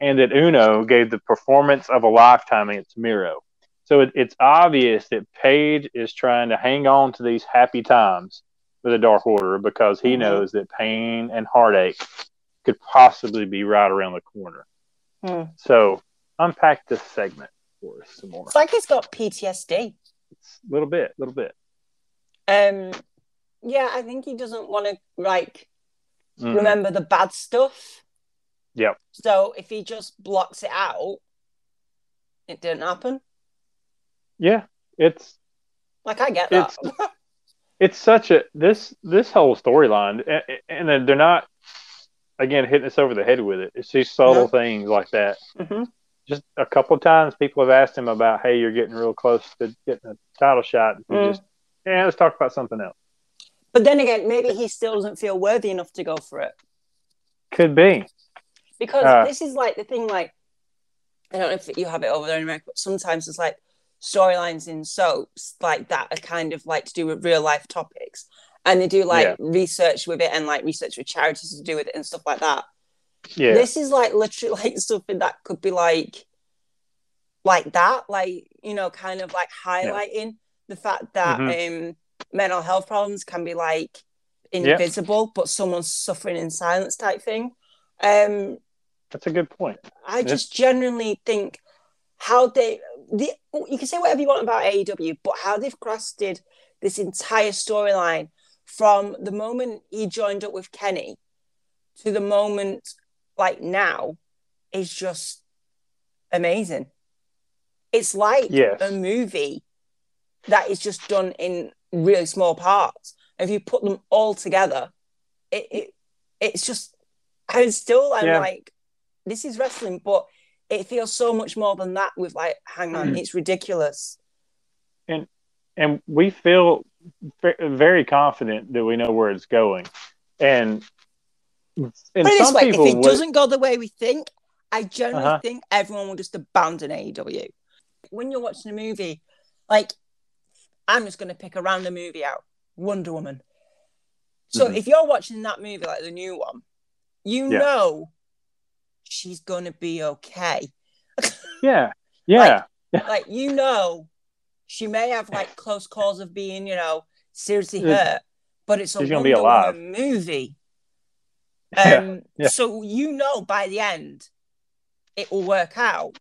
and that Uno gave the performance of a lifetime against Miro. So it, it's obvious that Page is trying to hang on to these happy times with the Dark Order because he Mhm. knows that pain and heartache could possibly be right around the corner. Hmm. So unpack this segment for us some more. It's like he's got PTSD. A little bit, a little bit. Um, yeah, I think he doesn't want to like Mhm. remember the bad stuff. Yeah. So if he just blocks it out, it didn't happen. Yeah, it's Like I get that. it's such a this this whole storyline, a- a- and then they're not again hitting us over the head with it. It's these subtle No. things like that. Mhm. Just a couple of times, people have asked him about, "Hey, you're getting real close to getting a title shot." And he Mm. just, yeah, let's talk about something else. But then again, maybe he still doesn't feel worthy enough to go for it. Could be. Because Uh. this is like the thing, like, I don't know if you have it over there in America, but sometimes it's like storylines in soaps like that are kind of like to do with real life topics. And they do like Yeah. research with it and like research with charities to do with it and stuff like that. Yeah, This is like literally like something that could be like like that, like you know, kind of like highlighting the fact that Mm-hmm. um mental health problems can be like invisible, but someone's suffering in silence type thing. Um that's a good point. I just genuinely think how they the you can say whatever you want about AEW, but how they've crafted this entire storyline from the moment he joined up with Kenny to the moment like now is just amazing. It's like Yes. a movie that is just done in really small parts. If you put them all together, it, it it's just I'm still I'm Yeah. like, this is wrestling, but it feels so much more than that with like Hangman. It's ridiculous. and and we feel very confident that we know where it's going. And and Put it this some way, if it would- doesn't go the way we think, I generally Uh-huh. think everyone will just abandon AEW. When you're watching a movie, like I'm just gonna pick a random movie out, Wonder Woman. So Mhm. if you're watching that movie, like the new one, you Yeah. know she's gonna be okay. yeah, yeah, like you know she may have like close calls of being you know seriously hurt but it's a She's gonna Wonder be alive. Woman movie Yeah, um yeah. so you know by the end it will work out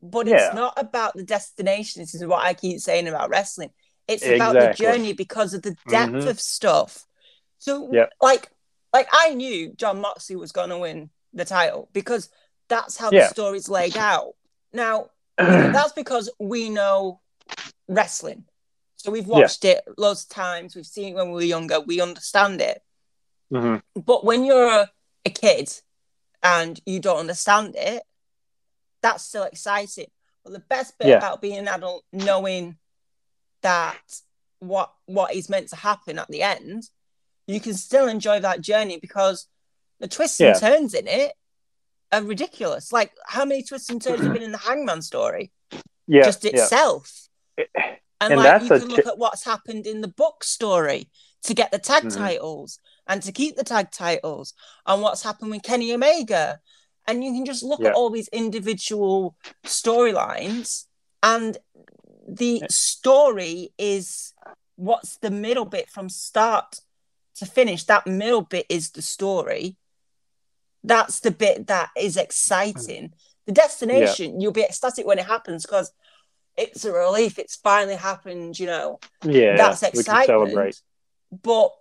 but Yeah. it's not about the destination this is what i keep saying about wrestling it's about the journey because of the depth Mhm. of stuff so Yep. like like i knew jon moxley was going to win the title because that's how Yeah. the story's laid out now that's because we know wrestling. So we've Yeah. watched it loads of times. We've seen it when we were younger. We understand it. hmm But when you're a, a kid and you don't understand it, that's still exciting. But the best bit Yeah. about being an adult, knowing that what what is meant to happen at the end, you can still enjoy that journey because the twists Yeah. and turns in it are ridiculous. Like how many twists and turns have been in the Hangman story? yeah, just yeah. itself. And, And like you can look at what's happened in the book story to get the tag Mhm. titles and to keep the tag titles, and what's happened with Kenny Omega. And you can just look Yeah. at all these individual storylines, and the story is what's the middle bit from start to finish. That middle bit is the story. That's the bit that is exciting. The destination, you'll be ecstatic when it happens because it's a relief. It's finally happened, you know. Yeah, That's excitement. But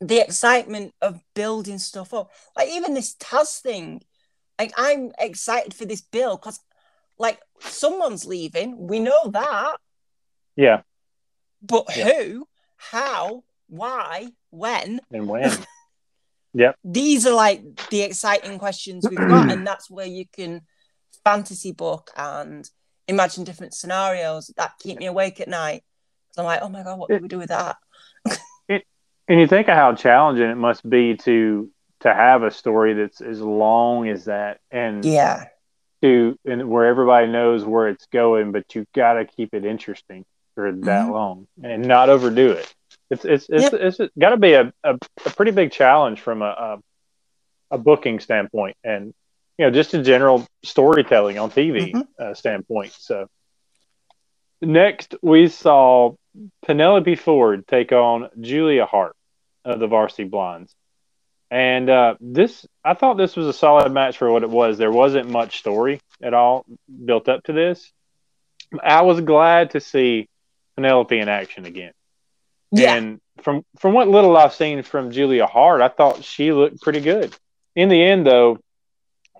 the excitement of building stuff up, like even this Taz thing, like I'm excited for this bill because, like, someone's leaving. We know that, Yeah, but Yeah. who, how, why, when? and when? Yep. These are like the exciting questions we've got, and that's where you can fantasy book and imagine different scenarios that keep me awake at night. I'm like, oh my god, what do we do with that? And you think of how challenging it must be to to have a story that's as long as that, and Yeah, to and where everybody knows where it's going, but you've got to keep it interesting for that Mhm. long and not overdo it. It's it's it's it's, it's got to be a, a, a pretty big challenge from a, a a booking standpoint, and you know just a general storytelling on TV Mhm. uh, standpoint. So next we saw Penelope Ford take on Julia Hart of the Varsity Blondes. And uh, this, I thought this was a solid match for what it was. There wasn't much story at all built up to this. I was glad to see Penelope in action again. yeah, And from from what little I've seen from Julia Hart, I thought she looked pretty good. In the end, though,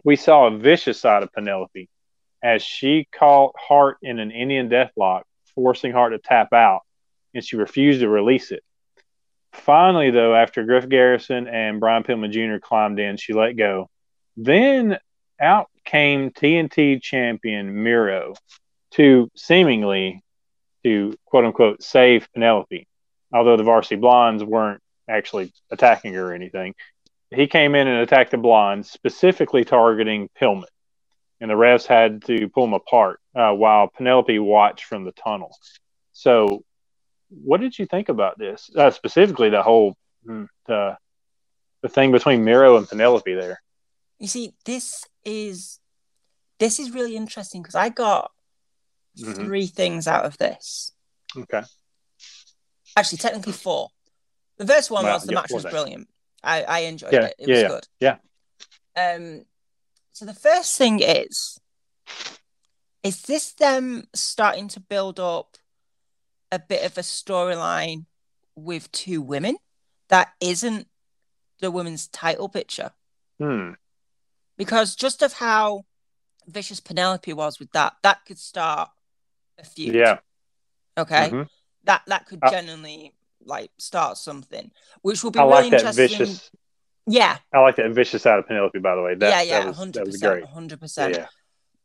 we saw a vicious side of Penelope as she caught Hart in an Indian deathlock, forcing Hart to tap out, and she refused to release it. Finally, though, after Griff Garrison and Brian Pillman Jr. climbed in, she let go. Then out came TNT champion Miro to seemingly to quote unquote save Penelope although the varsity blondes weren't actually attacking her or anything. He came in and attacked the blondes, specifically targeting Pillman, and the refs had to pull him apart uh, while Penelope watched from the tunnel. So, what did you think about this? Uh, specifically, the whole mm, the the thing between Miro and Penelope there. You see, this is this is really interesting because I got Mhm. three things out of this. Okay. Actually, technically four. The first one Wow, was the yeah, match four was brilliant. I, I enjoyed Yeah, it. It yeah, was good. yeah. Um so the first thing is is this them starting to build up a bit of a storyline with two women that isn't the women's title picture? Hmm. because just of how vicious Penelope was with that, that could start a feud. Yeah. Okay. Mhm. That that could Uh, genuinely like start something, which will be I really like that interesting. vicious. Yeah, I like that vicious side of Penelope. By the way, that, yeah, yeah, that was, hundred that was percent, great. hundred Yeah, percent. yeah.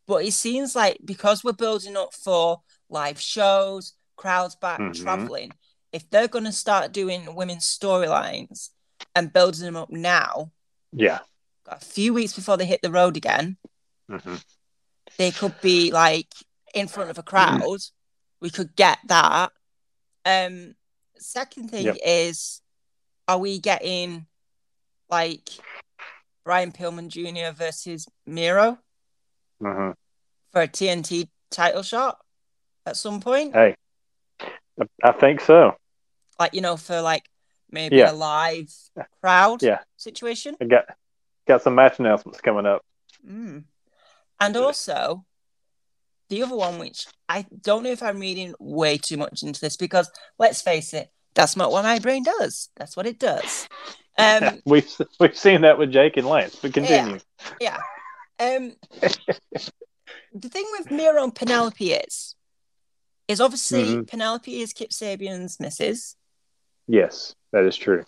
But it seems like because we're building up for live shows, crowds back, Mhm. traveling, if they're going to start doing women's storylines and building them up now, yeah. a few weeks before they hit the road again, hmm they could be like in front of a crowd. We could get that. Um, second thing Yep. is, are we getting like Brian Pillman Jr. versus Miro hmm for a TNT title shot at some point? Hey, I, I think so. Like you know, for like maybe Yeah. a live crowd Yeah. situation. I got got some match announcements coming up. Mm. And also, the other one, which I don't know if I'm reading way too much into this, because let's face it, that's not what my brain does. That's what it does. Um, we've we've seen that with Jake and Lance. But continue. yeah. Um, the thing with Miro and Penelope is, is obviously Mhm. Penelope is Kip Sabian's missus. Yes, that is true.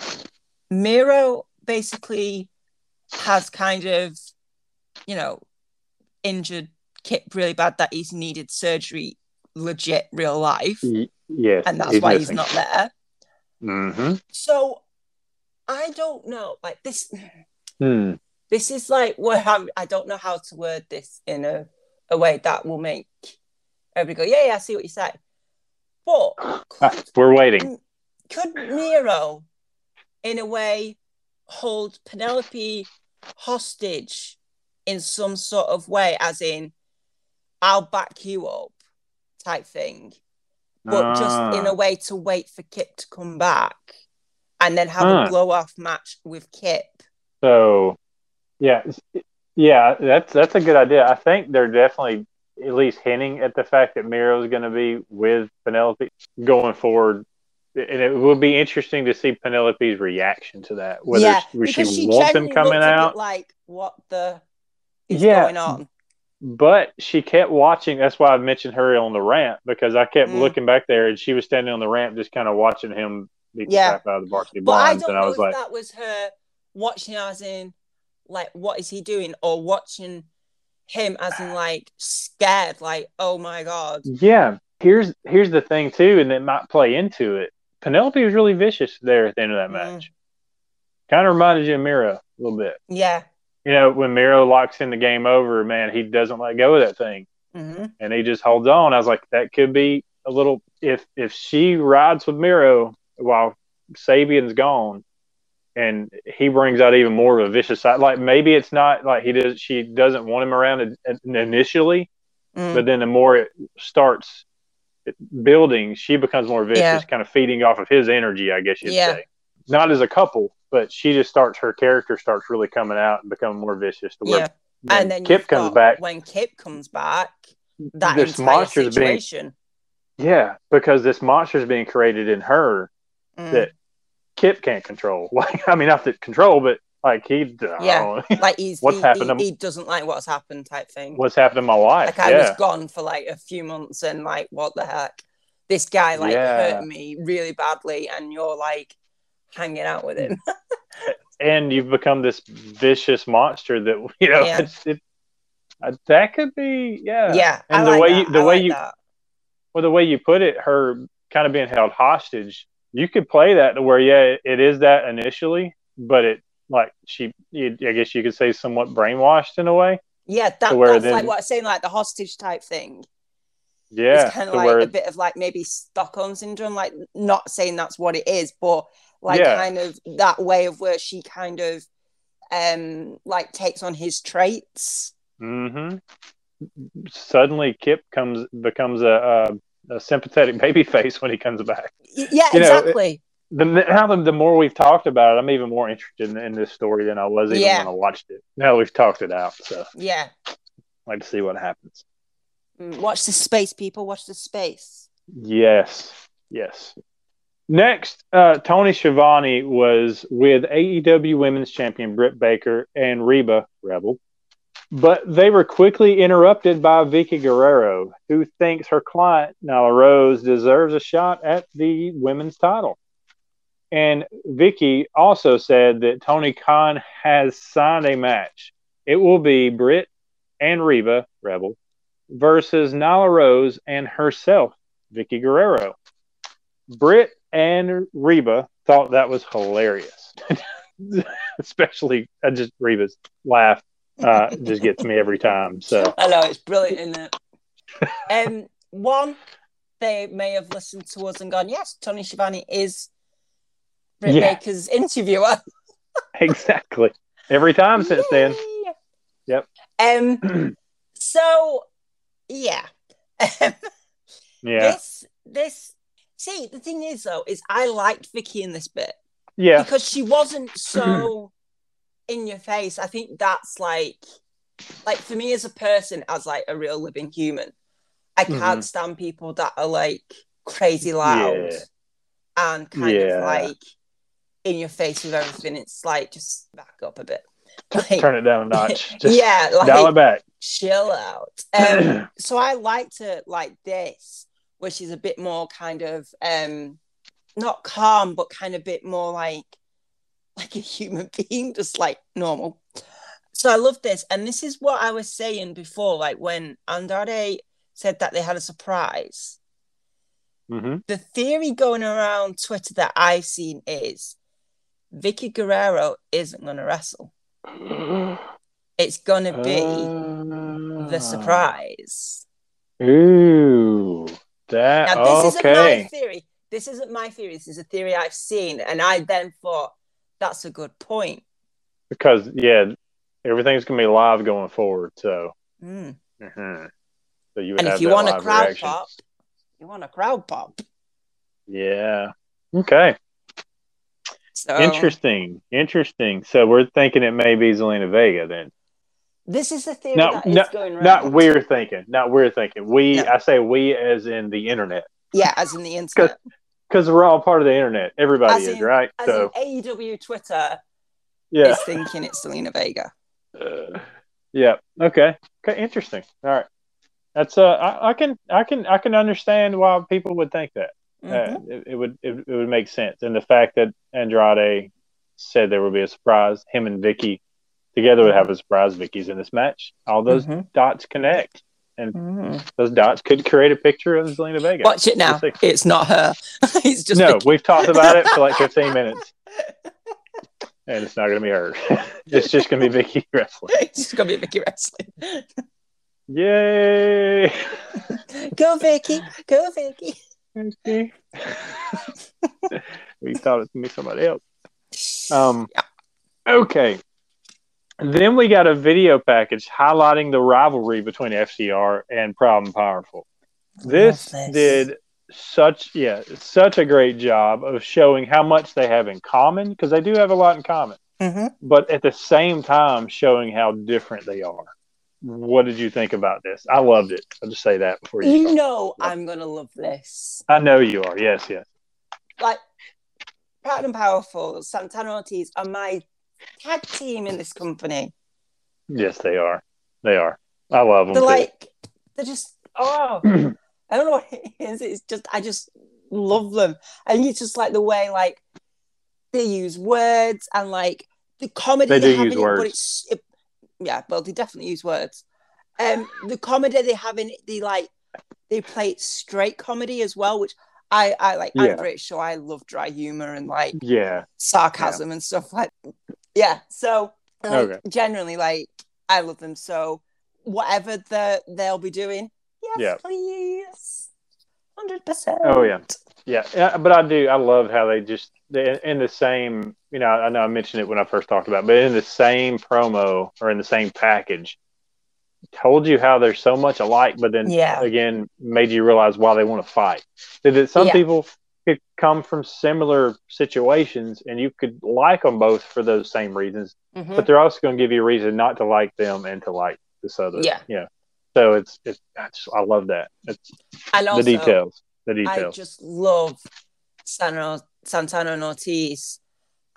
Miro basically has kind of, you know, injured Kip really bad that he's needed surgery, legit real life, Y- yes, and that's why he's not there. Mm-hmm. So I don't know. Like this, Hmm. this is like where I'm, I don't know how to word this in a, a way that will make everybody go, yeah, yeah, I see what you say. But could, we're waiting. could Miro, in a way, hold Penelope hostage in some sort of way, as in, I'll back you up type thing, but just Ah. in a way to wait for Kip to come back and then have a blow off match with Kip. So, yeah, yeah, that's that's a good idea. I think they're definitely at least hinting at the fact that Miro is going to be with Penelope going forward, and it would be interesting to see Penelope's reaction to that. Whether yeah, she, she wants him coming looked a bit out, like what the is Yeah. going on. But she kept watching. That's why I mentioned her on the ramp because I kept Mm. looking back there, and she was standing on the ramp, just kind of watching him beat Yeah. the crap out of the varsity But I blondes, don't and I was if like, that was her watching as in like what is he doing or watching him as in like scared, like, oh my god. Yeah. Here's here's the thing too, and it might play into it. Penelope was really vicious there at the end of that Mm. match. Kind of reminded you of Miro a little bit. Yeah. You know, when Miro locks in the game over, man, he doesn't let go of that thing, hmm and he just holds on. I was like, that could be a little if if she rides with Miro while Sabian's gone, and he brings out even more of a vicious side. Like maybe it's not like he does. She doesn't want him around in- in- initially, Mm. but then the more it starts building, she becomes more vicious, Yeah. kind of feeding off of his energy, I guess you'd Yeah. say. Not as a couple, but she just starts her character starts really coming out and becoming more vicious. To where Yeah. And then Kip comes back, when Kip comes back, that this monster's being situation. yeah, because this monster's being created in her Mm. that Kip can't control. Like I mean, not that control, but like he, Yeah. know, like he's What's he, happened he, to- he doesn't like what's happened type thing. what's happened to my life? like I yeah, was gone for like a few months and like what the heck this guy like Yeah. hurt me really badly and you're like hanging out with him and you've become this vicious monster that you know Yeah. it's, it, uh, that could be yeah yeah And I the like way that. you- the I way like you- that. well the way you put it her kind of being held hostage you could play that to where yeah it is that initially but it like she you, i guess you could say somewhat brainwashed in a way yeah that, where that's then- like what I'm saying like the hostage type thing yeah it's kind of like where a bit of like maybe Stockholm syndrome like not saying that's what it is but like Yeah. kind of that way of where she kind of um like takes on his traits hmm suddenly kip comes becomes a, a, a sympathetic baby face when he comes back yeah You know, exactly the now the, the more we've talked about it, I'm even more interested in, in this story than I was even Yeah. when I watched it. Now we've talked it out, so yeah I'd like to see what happens. Mm, watch the space people watch the space Yes, yes. Next, uh, Tony Schiavone was with AEW Women's Champion Britt Baker and Reba Rebel, but they were quickly interrupted by Vickie Guerrero, who thinks her client Nyla Rose deserves a shot at the women's title. And Vickie also said that Tony Khan has signed a match. It will be Britt and Reba Rebel versus Nyla Rose and herself, Vickie Guerrero. Britt and Reba thought that was hilarious. Especially, I just Reba's laugh uh, just gets me every time. So I know it's brilliant, isn't it? um, one, they may have listened to us and gone, "Yes, Tony Schiavone is Britt Yeah. Baker's interviewer." exactly, every time since then. Yay! Yep. Um. So, yeah. Yeah, This, this. See, the thing is, though, is I liked Vickie in this bit yeah, because she wasn't so in your face. I think that's like, like for me as a person, as like a real living human, I can't Mhm. stand people that are like crazy loud Yeah. and kind Yeah. of like in your face with everything. It's like just back up a bit. Like, turn it down a notch. Just yeah, dial it like back. chill out. Um, so I liked it like this, which she's a bit more kind of um not calm, but kind of a bit more like like a human being, just like normal. So I love this, and this is what I was saying before, like when Andrade said that they had a surprise. hmm The theory going around Twitter that I've seen is Vickie Guerrero isn't going to wrestle. It's going to be the Ah. surprise. Ooh, that Now, this isn't my theory. This isn't my theory. This is a theory I've seen. And I then thought, that's a good point. Because yeah, everything's gonna be live going forward. So, Mm. mhm. so you And if you want a crowd reaction. pop, You want a crowd pop. Yeah. Okay. So Interesting. Interesting. So we're thinking it may be Zelina Vega then. This is the theory No, that going around. Not we're thinking. Not we're thinking. We. No. I say we as in the internet Yeah, as in the internet. because we're all part of the internet. Everybody As is in- right. As so in AEW Twitter yeah. is thinking it's Zelina Vega. Uh, yeah. Okay. Okay. Interesting. All right. That's uh. I, I can. I can. I can understand why people would think that. Mhm. Uh, it, it would. It, it would make sense, and the fact that Andrade said there would be a surprise, him and Vickie together would have a surprise. Vickie's in this match. All those Mhm. dots connect. Mhm. Those dots could create a picture of Zelina Vega. Watch it now. We'll. It's not her. it's just no, Vickie. we've talked about it for like 15 minutes, and it's not going to be her. it's just going to be Vickie wrestling. it's just gonna be Vickie wrestling. Yay! Go Vickie, go Vickie. Okay. we thought it was gonna be somebody else. Um, okay. Then we got a video package highlighting the rivalry between FTR and Proud and Powerful. This, this. did such yeah such a great job of showing how much they have in common because they do have a lot in common, Mhm. but at the same time showing how different they are. What did you think about this? I loved it. I'll just say that before you. You start. know I'm gonna love this. I know you are. Yes, yes. Like Proud and Powerful, Santana Ortiz are my tag team in this company. Yes, they are. They are. I love them. They're too. like they're just oh I don't know what it is. It's just I just love them. And it's just like the way like they use words and like the comedy They do have use in it, words. but it's it, yeah, well they definitely use words. Um the comedy they have in it, they like they play it straight comedy as well, which I I like Yeah. I'm British, so I love dry humor and like yeah. sarcasm and stuff like yeah so like, Okay. generally like i love them so whatever the they'll be doing yes Yeah. please 100% Oh yeah. Yeah. Yeah. But I do. I love how they just they in the same. You know, I know I mentioned it when I first talked about, it, but in the same promo or in the same package, told you how they're so much alike, but then Yeah. again made you realize why they want to fight. That some Yeah. people could come from similar situations, and you could like them both for those same reasons, Mhm. but they're also going to give you a reason not to like them and to like this other. Yeah. Yeah. So it's it's I, just, I love that. It's and also the details. The i details. just love Santana, santana and ortiz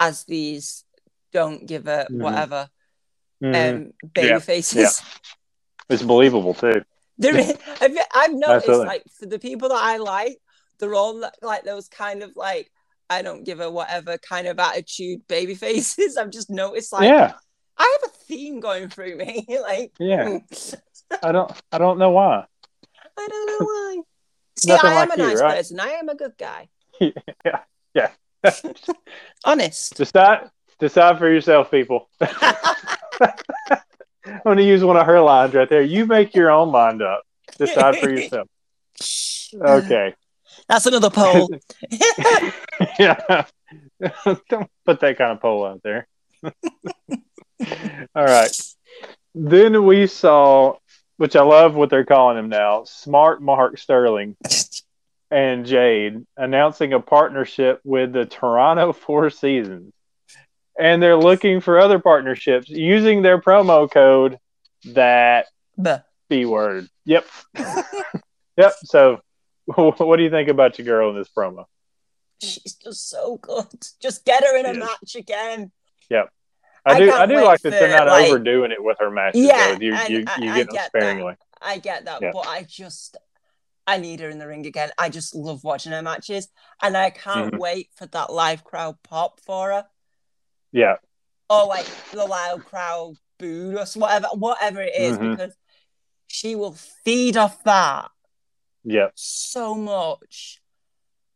as these don't give a Mhm. whatever Mhm. um baby Yeah. faces it's believable too. There is, I've, I've noticed Absolutely. like for the people that I like, they're all li- like those kind of like I don't give a whatever kind of attitude baby faces. I've just noticed like yeah. I have a theme going through me. like Yeah. Hmm. I don't I don't know why. I don't know why. See, Nothing I am like a you, nice right? person. I am a good guy. yeah. Yeah. Honest. decide decide for yourself, people. I'm gonna use one of her lines right there. You make your own mind up. Decide for yourself. Okay. That's another poll. yeah. Don't put that kind of poll out there. All right. Then we saw, which I love what they're calling him now, Smart Mark Sterling and Jade announcing a partnership with the Toronto Four Seasons. And they're looking for other partnerships using their promo code that. B word. Yep. yep. So, what do you think about your girl in this promo? She's just so good. Just get her in a match again. I I do. I do like that they're not like- overdoing it with her matches. Yeah, though. you I- you I get them get sparingly. I get that, Yeah. but I just I need her in the ring again. I just love watching her matches, and I can't Mhm. wait for that live crowd pop for her, Yeah, or like the loud crowd boo us, whatever, whatever it is, Mhm. because she will feed off that yeah, so much,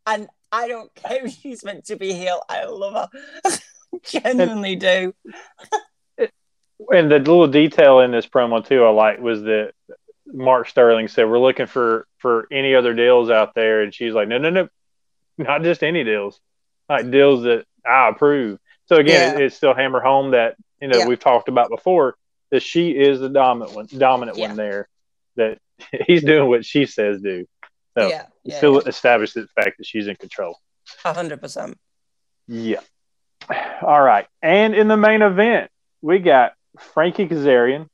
and I don't care if she's meant to be heel. I love her, genuinely do. and the little detail in this promo too I like was that Mark Sterling said we're looking for for any other deals out there, and she's like, no, no, no, not just any deals, like deals that I approve. So again, Yeah. it, it's still hammer home that you know Yeah. we've talked about before that she is the dominant one, dominant Yeah. one there. That he's doing what she says do. So yeah, yeah, still established the fact that she's in control. a hundred percent. Yeah. All right. And in the main event, we got Frankie Kazarian,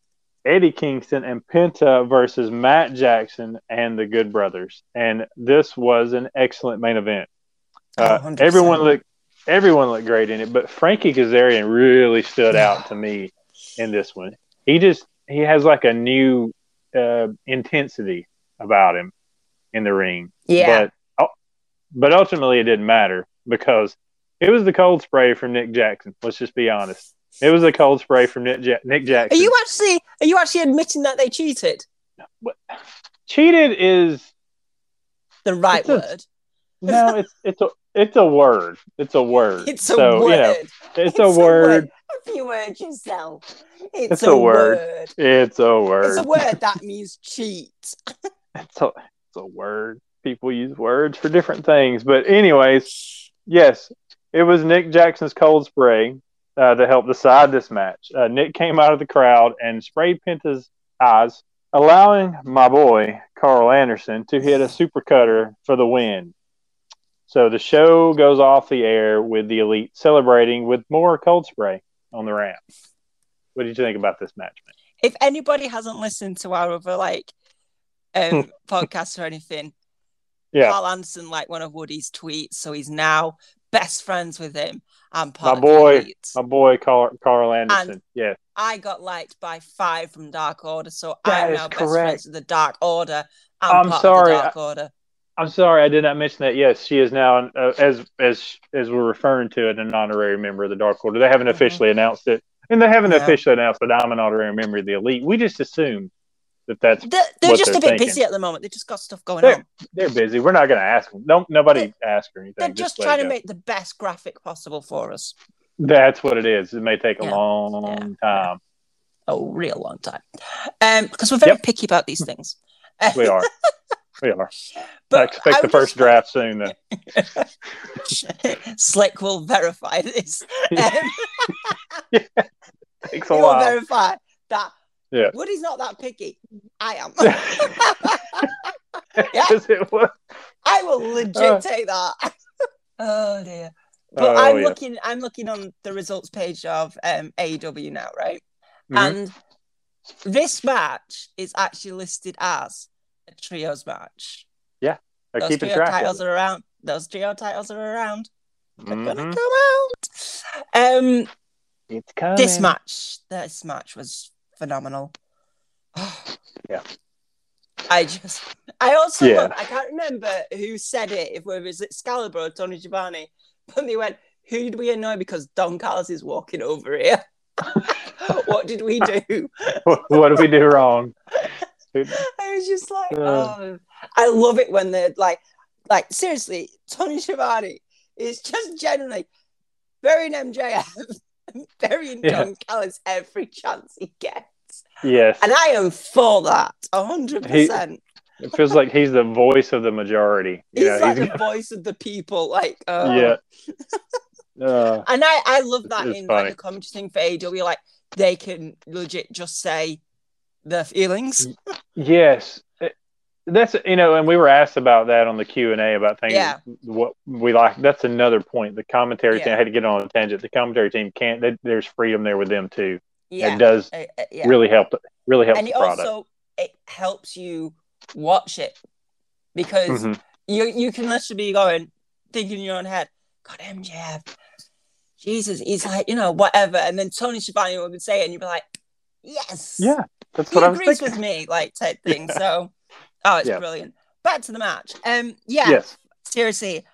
Eddie Kingston, and Penta versus Matt Jackson and the Good Brothers. And this was an excellent main event. Uh, 100%. everyone looked everyone looked great in it, but Frankie Kazarian really stood out to me in this one. He just he has like a new uh, intensity about him in the ring. Yeah, But oh, but ultimately it didn't matter because it was the cold spray from Nick Jackson. Let's just be honest. It was the cold spray from Nick, ja- Nick are you actually are you actually admitting that they cheated? Cheated is The right It's a- word. no, it's it's a it's a word. It's a word. It's a so, word. You know, it's, a word. Have you heard yourself? It's, It's a, a word. word. It's a word. It's a word that means cheat. It's a, it's a word. People use words for different things. But anyways, yes, it was Nick Jackson's cold spray uh, that helped decide this match. Uh, Nick came out of the crowd and sprayed Penta's eyes, allowing my boy Carl Anderson to hit a super cutter for the win. So the show goes off the air with the elite celebrating with more cold spray on the ramp. What did you think about this match, man? If anybody hasn't listened to our other like um podcasts or anything, Yeah, Carl Anderson like one of Woody's tweets, so he's now best friends with him and my part of boy, my boy Carl, Carl Anderson. yeah, I got liked by five from Dark Order, so That I'm is now best friends with the Dark Order. I'm, I'm part sorry, Of the Dark Order. I'm sorry, I did not mention that. Yes, she is now, uh, as as as we're referring to it, an honorary member of the Dark Order. They haven't Mhm. officially announced it, and they haven't No. officially announced that I'm an honorary member of the Elite. We just assumed that that's They're, they're what just they're a bit thinking. busy at the moment. They just got stuff going They're- on. they're busy. We're not going to ask them. No, nobody ask or anything. They're just let trying to make the best graphic possible for us. That's what it is. It may take a Yeah. long time. A real long time. Um, because we're very Yep. picky about these things. We are. we are. I expect I'm the first just- draft soon. Though. Slick will verify this. Um, Takes a he will while. verify that Yeah. Woody's not that picky. I am. yeah, it was. I will legit Uh. take that. oh dear. But Oh, I'm yeah. looking I'm looking on the results page of um AEW now, right? Mhm. And this match is actually listed as a trios match. I'm Those keeping trio track. titles are around. Those trio titles are around. They're gonna Mhm. come out. Um It's coming. this match, this match was phenomenal. Yeah. I just, I also, Yeah. love- I can't remember who said it, if it was Excalibur or Tony Schiavone, but they went, "Who did we annoy because Don Callis is walking over here? what did we do?" what did we do wrong? Was just like, Uh. "Oh, I love it when they're like, like seriously, Tony Schiavone is just generally burying MJF, burying Yeah. Don Callis every chance he gets." Yes. And I am for that, hundred percent. It feels like he's the voice of the majority. He's know, like he's- the voice of the people, like uh, yeah. Uh, And I, I love that in funny. like the commentary thing for AW, like they can legit just say their feelings. yes. That's you know, and we were asked about that on the Q and A about things. Yeah. What we like. That's another point. The commentary team. I had to get on a tangent. The commentary team can't. They, there's freedom there with them too. Yeah, It does Uh, uh, yeah. really help. Really helps and the it product. also it helps you watch it because Mhm. you you can literally be going thinking in your own head, God MJF, Jesus, he's like you know whatever, and then Tony Schiavone would say it, and you'd be like, yes, Yeah, that's he what I was agrees thinking. with me, like type thing. So, oh, it's Yeah. brilliant. Back to the match. Um, yeah, Yes. seriously,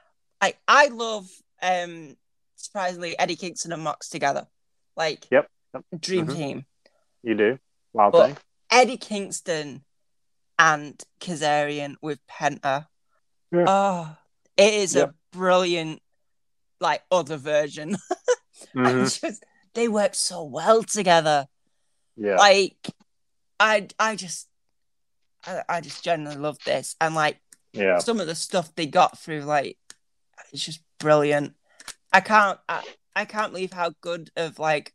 I I love um surprisingly Eddie Kingston and Mox together, like Yep. Yep. dream Mhm. team. You do. wow But- thing. Eddie Kingston and Kazarian with Penta. Yeah. Oh, it is Yep. a brilliant like other version. I Mhm. just they work so well together. Yeah. Like I I just I, I just genuinely love this and like yeah. some of the stuff they got through like it's just brilliant i can't I, I can't believe how good of like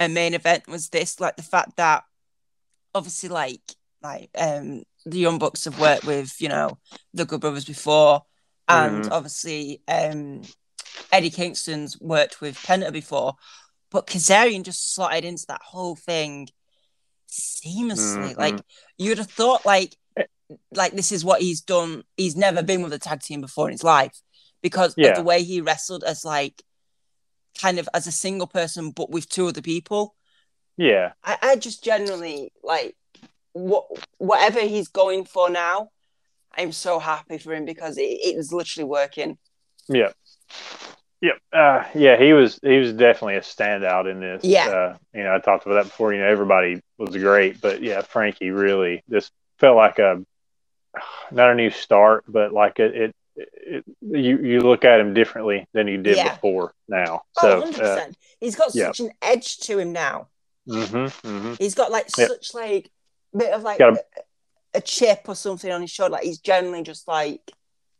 a main event was this like the fact that obviously like like um the Young Bucks have worked with, you know, the Good Brothers before, and Mhm. obviously um, Eddie Kingston's worked with Penta before, but Kazarian just slotted into that whole thing seamlessly. Mhm. Like you'd have thought, like, like this is what he's done. He's never been with a tag team before in his life because Yeah. of the way he wrestled as like kind of as a single person, but with two other people. Yeah. I, I just generally like what whatever he's going for now. I'm so happy for him because it, it is literally working. Yeah. Yep. Uh, yeah, he was he was definitely a standout in this. Yeah. Uh, you know, I talked about that before. You know, everybody was great, but yeah, Frankie really just felt like a not a new start, but like it. it, it you you look at him differently than you did Yeah. before now. Oh, So, 100 uh, percent. He's got yeah. such an edge to him now. hmm hmm He's got like Yeah. such like bit of like a, a chip or something on his shoulder. Like he's generally just like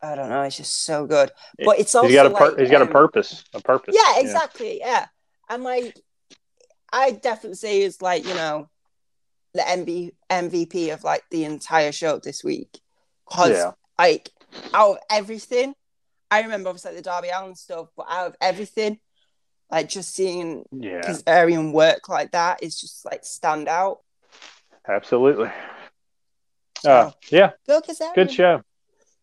I don't know. It's just so good. But it's also he's got a pur- like, he's got a um, purpose, a purpose. Yeah, exactly. Yeah, and like I definitely say he's like you know the MV- MVP of like the entire show this week because Yeah. like out of everything, I remember obviously like, the Darby Allin stuff, but out of everything, like just seeing Yeah, Kazarian work like that is just like stand out. absolutely. Uh, yeah, Go Kazarian. good show.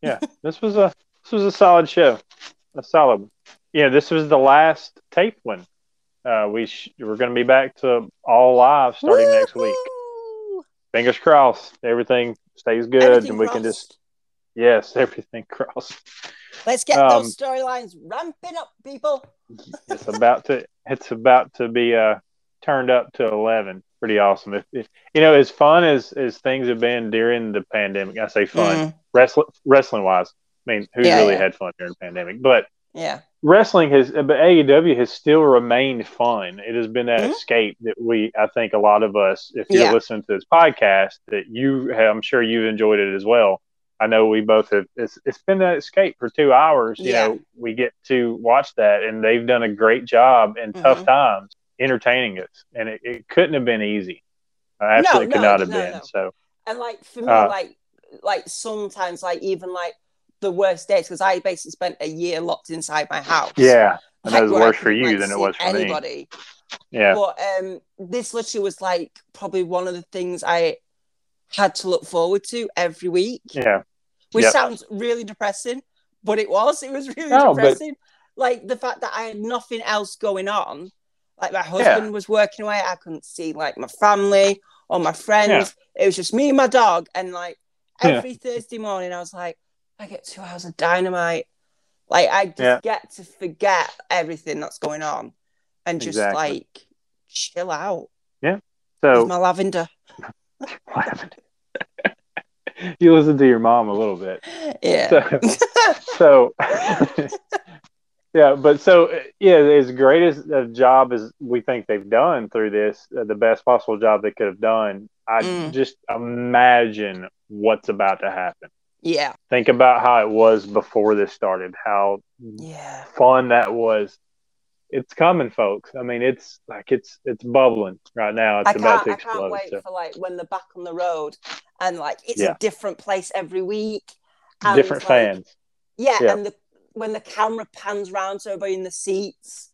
Yeah, this was a this was a solid show, a solid. one. Yeah, this was the last tape one. Uh, we sh- we're going to be back to all live starting next week. Fingers crossed, everything stays good, Everything and we can just yes, everything crossed. let's get um, those storylines ramping up, people. It's about to it's about to be uh turned up to eleven. Pretty awesome. If, if you know, as fun as as things have been during the pandemic, I say fun Mhm. wrestling wrestling wise. I mean, who Yeah, really yeah. had fun during the pandemic? But Yeah. Wrestling has, but AEW has still remained fun. It has been that Mhm. escape that we, I think, a lot of us, if you're Yeah. listening to this podcast, that you, have, I'm sure you've enjoyed it as well. I know we both have. It's, it's been that escape for two hours. You know, we get to watch that, and they've done a great job in tough Mhm. times entertaining us, and it, it couldn't have been easy. Uh, absolutely No, could no, not have no, been. So And like for me, Uh, like like sometimes like even like the worst days because I basically spent a year locked inside my house. yeah, and that was worse for you like, than it was for me. anybody. Yeah, But um, this literally was like probably one of the things I had to look forward to every week, yeah, which Yep. sounds really depressing, but it was. It was really No, but- depressing. Like the fact that I had nothing else going on. Like my husband was working away, I couldn't see like my family or my friends. It was just me and my dog, and like Yeah. every Thursday morning, I was like, I get two hours of dynamite. Like I just Yeah. get to forget everything that's going on and just Exactly. like chill out Yeah. so with my lavender. lavender. you listen to your mom a little bit. Yeah. So, so yeah, but so yeah, as great as a job as we think they've done through this, uh, the best possible job they could have done. I Mm. just imagine what's about to happen. Yeah. Think about how it was before this started. How Yeah. fun that was. It's coming, folks. I mean, it's like it's it's bubbling right now. It's I about can't, to I can't wait so. for like when they're back on the road and like it's Yeah. a different place every week. and, Different like, fans. Yeah, Yeah. and the when the camera pans round to everybody in the seats.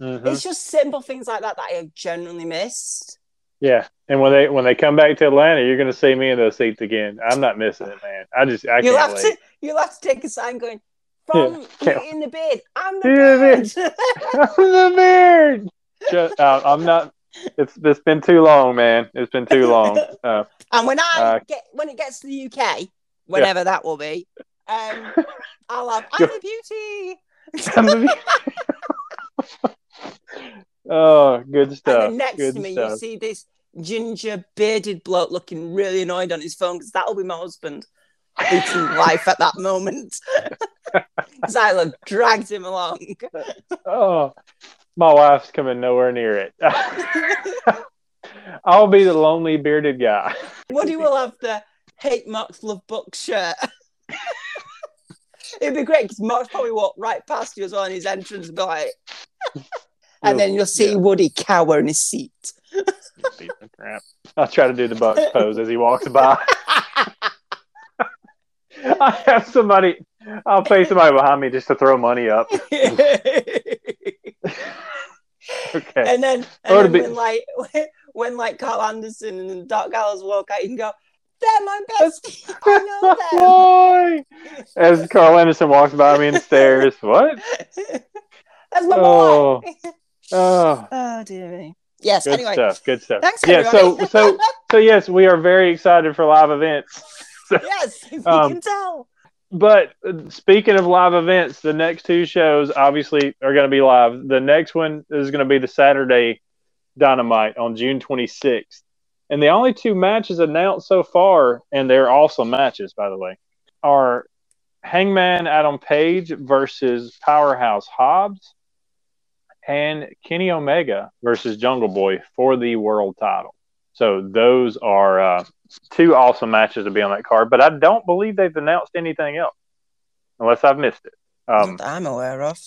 Mhm. It's just simple things like that that I have genuinely missed. Yeah, and when they when they come back to Atlanta, you're going to see me in those seats again. I'm not missing it, man. I just I You'll can't have wait. to you'll have to take a sign going from Yeah. In the bed. I'm the Beauty I'm the beard. Just, uh, I'm not. It's it's been too long, man. It's been too long. Uh, and when I Uh, get when it gets to the UK, whenever that will be, um, I'll have I'm the beauty. I'm the- oh, good and stuff. then next good to me, stuff. you see this ginger bearded bloke looking really annoyed on his phone because that'll be my husband hating life at that moment. Have dragged him along. Oh, my wife's coming nowhere near it. I'll be the lonely bearded guy. Woody will have the hate Mark's love book shirt. It'd be great because Mark's probably walked right past you as well in his entrance be like, and then you'll see Yeah. Woody cower in his seat. Crap. I'll try to do the Bucks pose as he walks by. I have somebody. I'll pay somebody behind me just to throw money up. okay. And then, and then be- when like when like Carl Anderson and Doc Gallows walk out, you can go, "They're my bestie. I know them." boy. As Carl Anderson walks by me and stares, what? That's my Oh. boy. Oh, Oh dear me. Yes. good anyway, stuff. Good stuff. thanks. yeah. So, everybody. so, so yes, we are very excited for live events. yes, we Um, can tell. But uh, speaking of live events, the next two shows obviously are going to be live. The next one is going to be the Saturday Dynamite on June 26th. And the only two matches announced so far, and they're awesome matches, by the way, are Hangman Adam Page versus Powerhouse Hobbs and Kenny Omega versus Jungle Boy for the world title. So those are uh, two awesome matches to be on that card, but I don't believe they've announced anything else, unless I've missed it. Um, I'm aware of.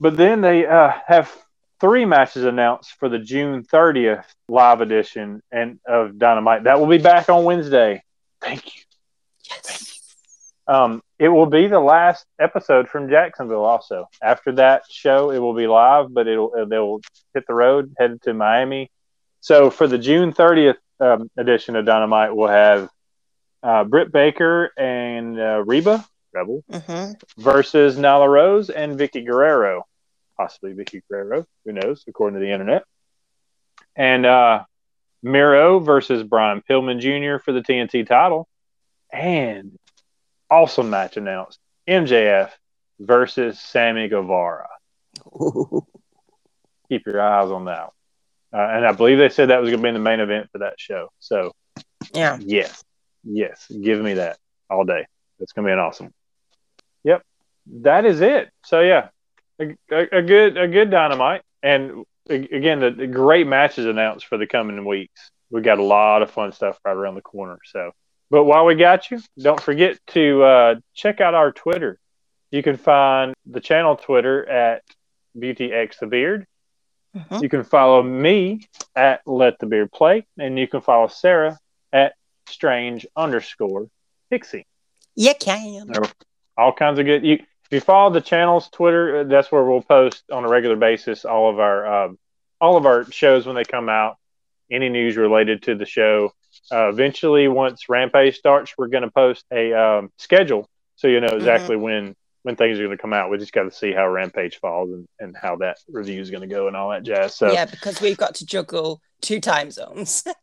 but then they uh, have three matches announced for the June 30th live edition and of Dynamite. That will be back on Wednesday. Thank you. Um, it will be the last episode from Jacksonville. Also, after that show, it will be live, but it'll uh, they'll hit the road, headed to Miami. So for the June 30th um, edition of Dynamite, we'll have uh, Britt Baker and uh, Reba Rebel hmm versus Nyla Rose and Vickie Guerrero, possibly Vickie Guerrero. Who knows? According to the internet. And uh, Miro versus Brian Pillman Jr. for the TNT title, and awesome match announced: MJF versus Sammy Guevara. Keep your eyes on that. Uh, and I believe they said that was going to be in the main event for that show. So Yeah. Yes. Yes. Give me that all day. That's going to be an awesome. Yep. That is it. So yeah, a, a, a good a good dynamite, and again the, the great matches announced for the coming weeks. We got a lot of fun stuff right around the corner. So, but while we got you, don't forget to uh, check out our Twitter. You can find the channel Twitter at BeautyX the Beard. Mhm. You can follow me at Let the Beard Play, and you can follow Sarah at Strange underscore Pixie. You can. All kinds of good. You if you follow the channel's Twitter, uh, that's where we'll post on a regular basis all of our um, all of our shows when they come out. Any news related to the show. Uh, eventually, once Rampage starts, we're going to post a um, schedule so you know exactly when when things are going to come out. We just got to see how Rampage falls and, and how that review is going to go and all that jazz. So Yeah, because we've got to juggle two time zones.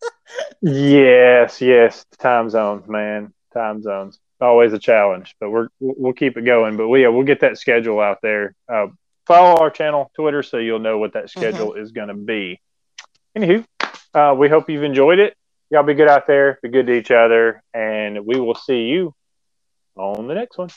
Yes, yes, time zones, man, time zones. Always a challenge, but we're we'll keep it going. But we yeah, we'll get that schedule out there. Uh, follow our channel Twitter so you'll know what that schedule is going to be. Anywho, uh, we hope you've enjoyed it. Y'all be good out there, be good to each other, and we will see you on the next one.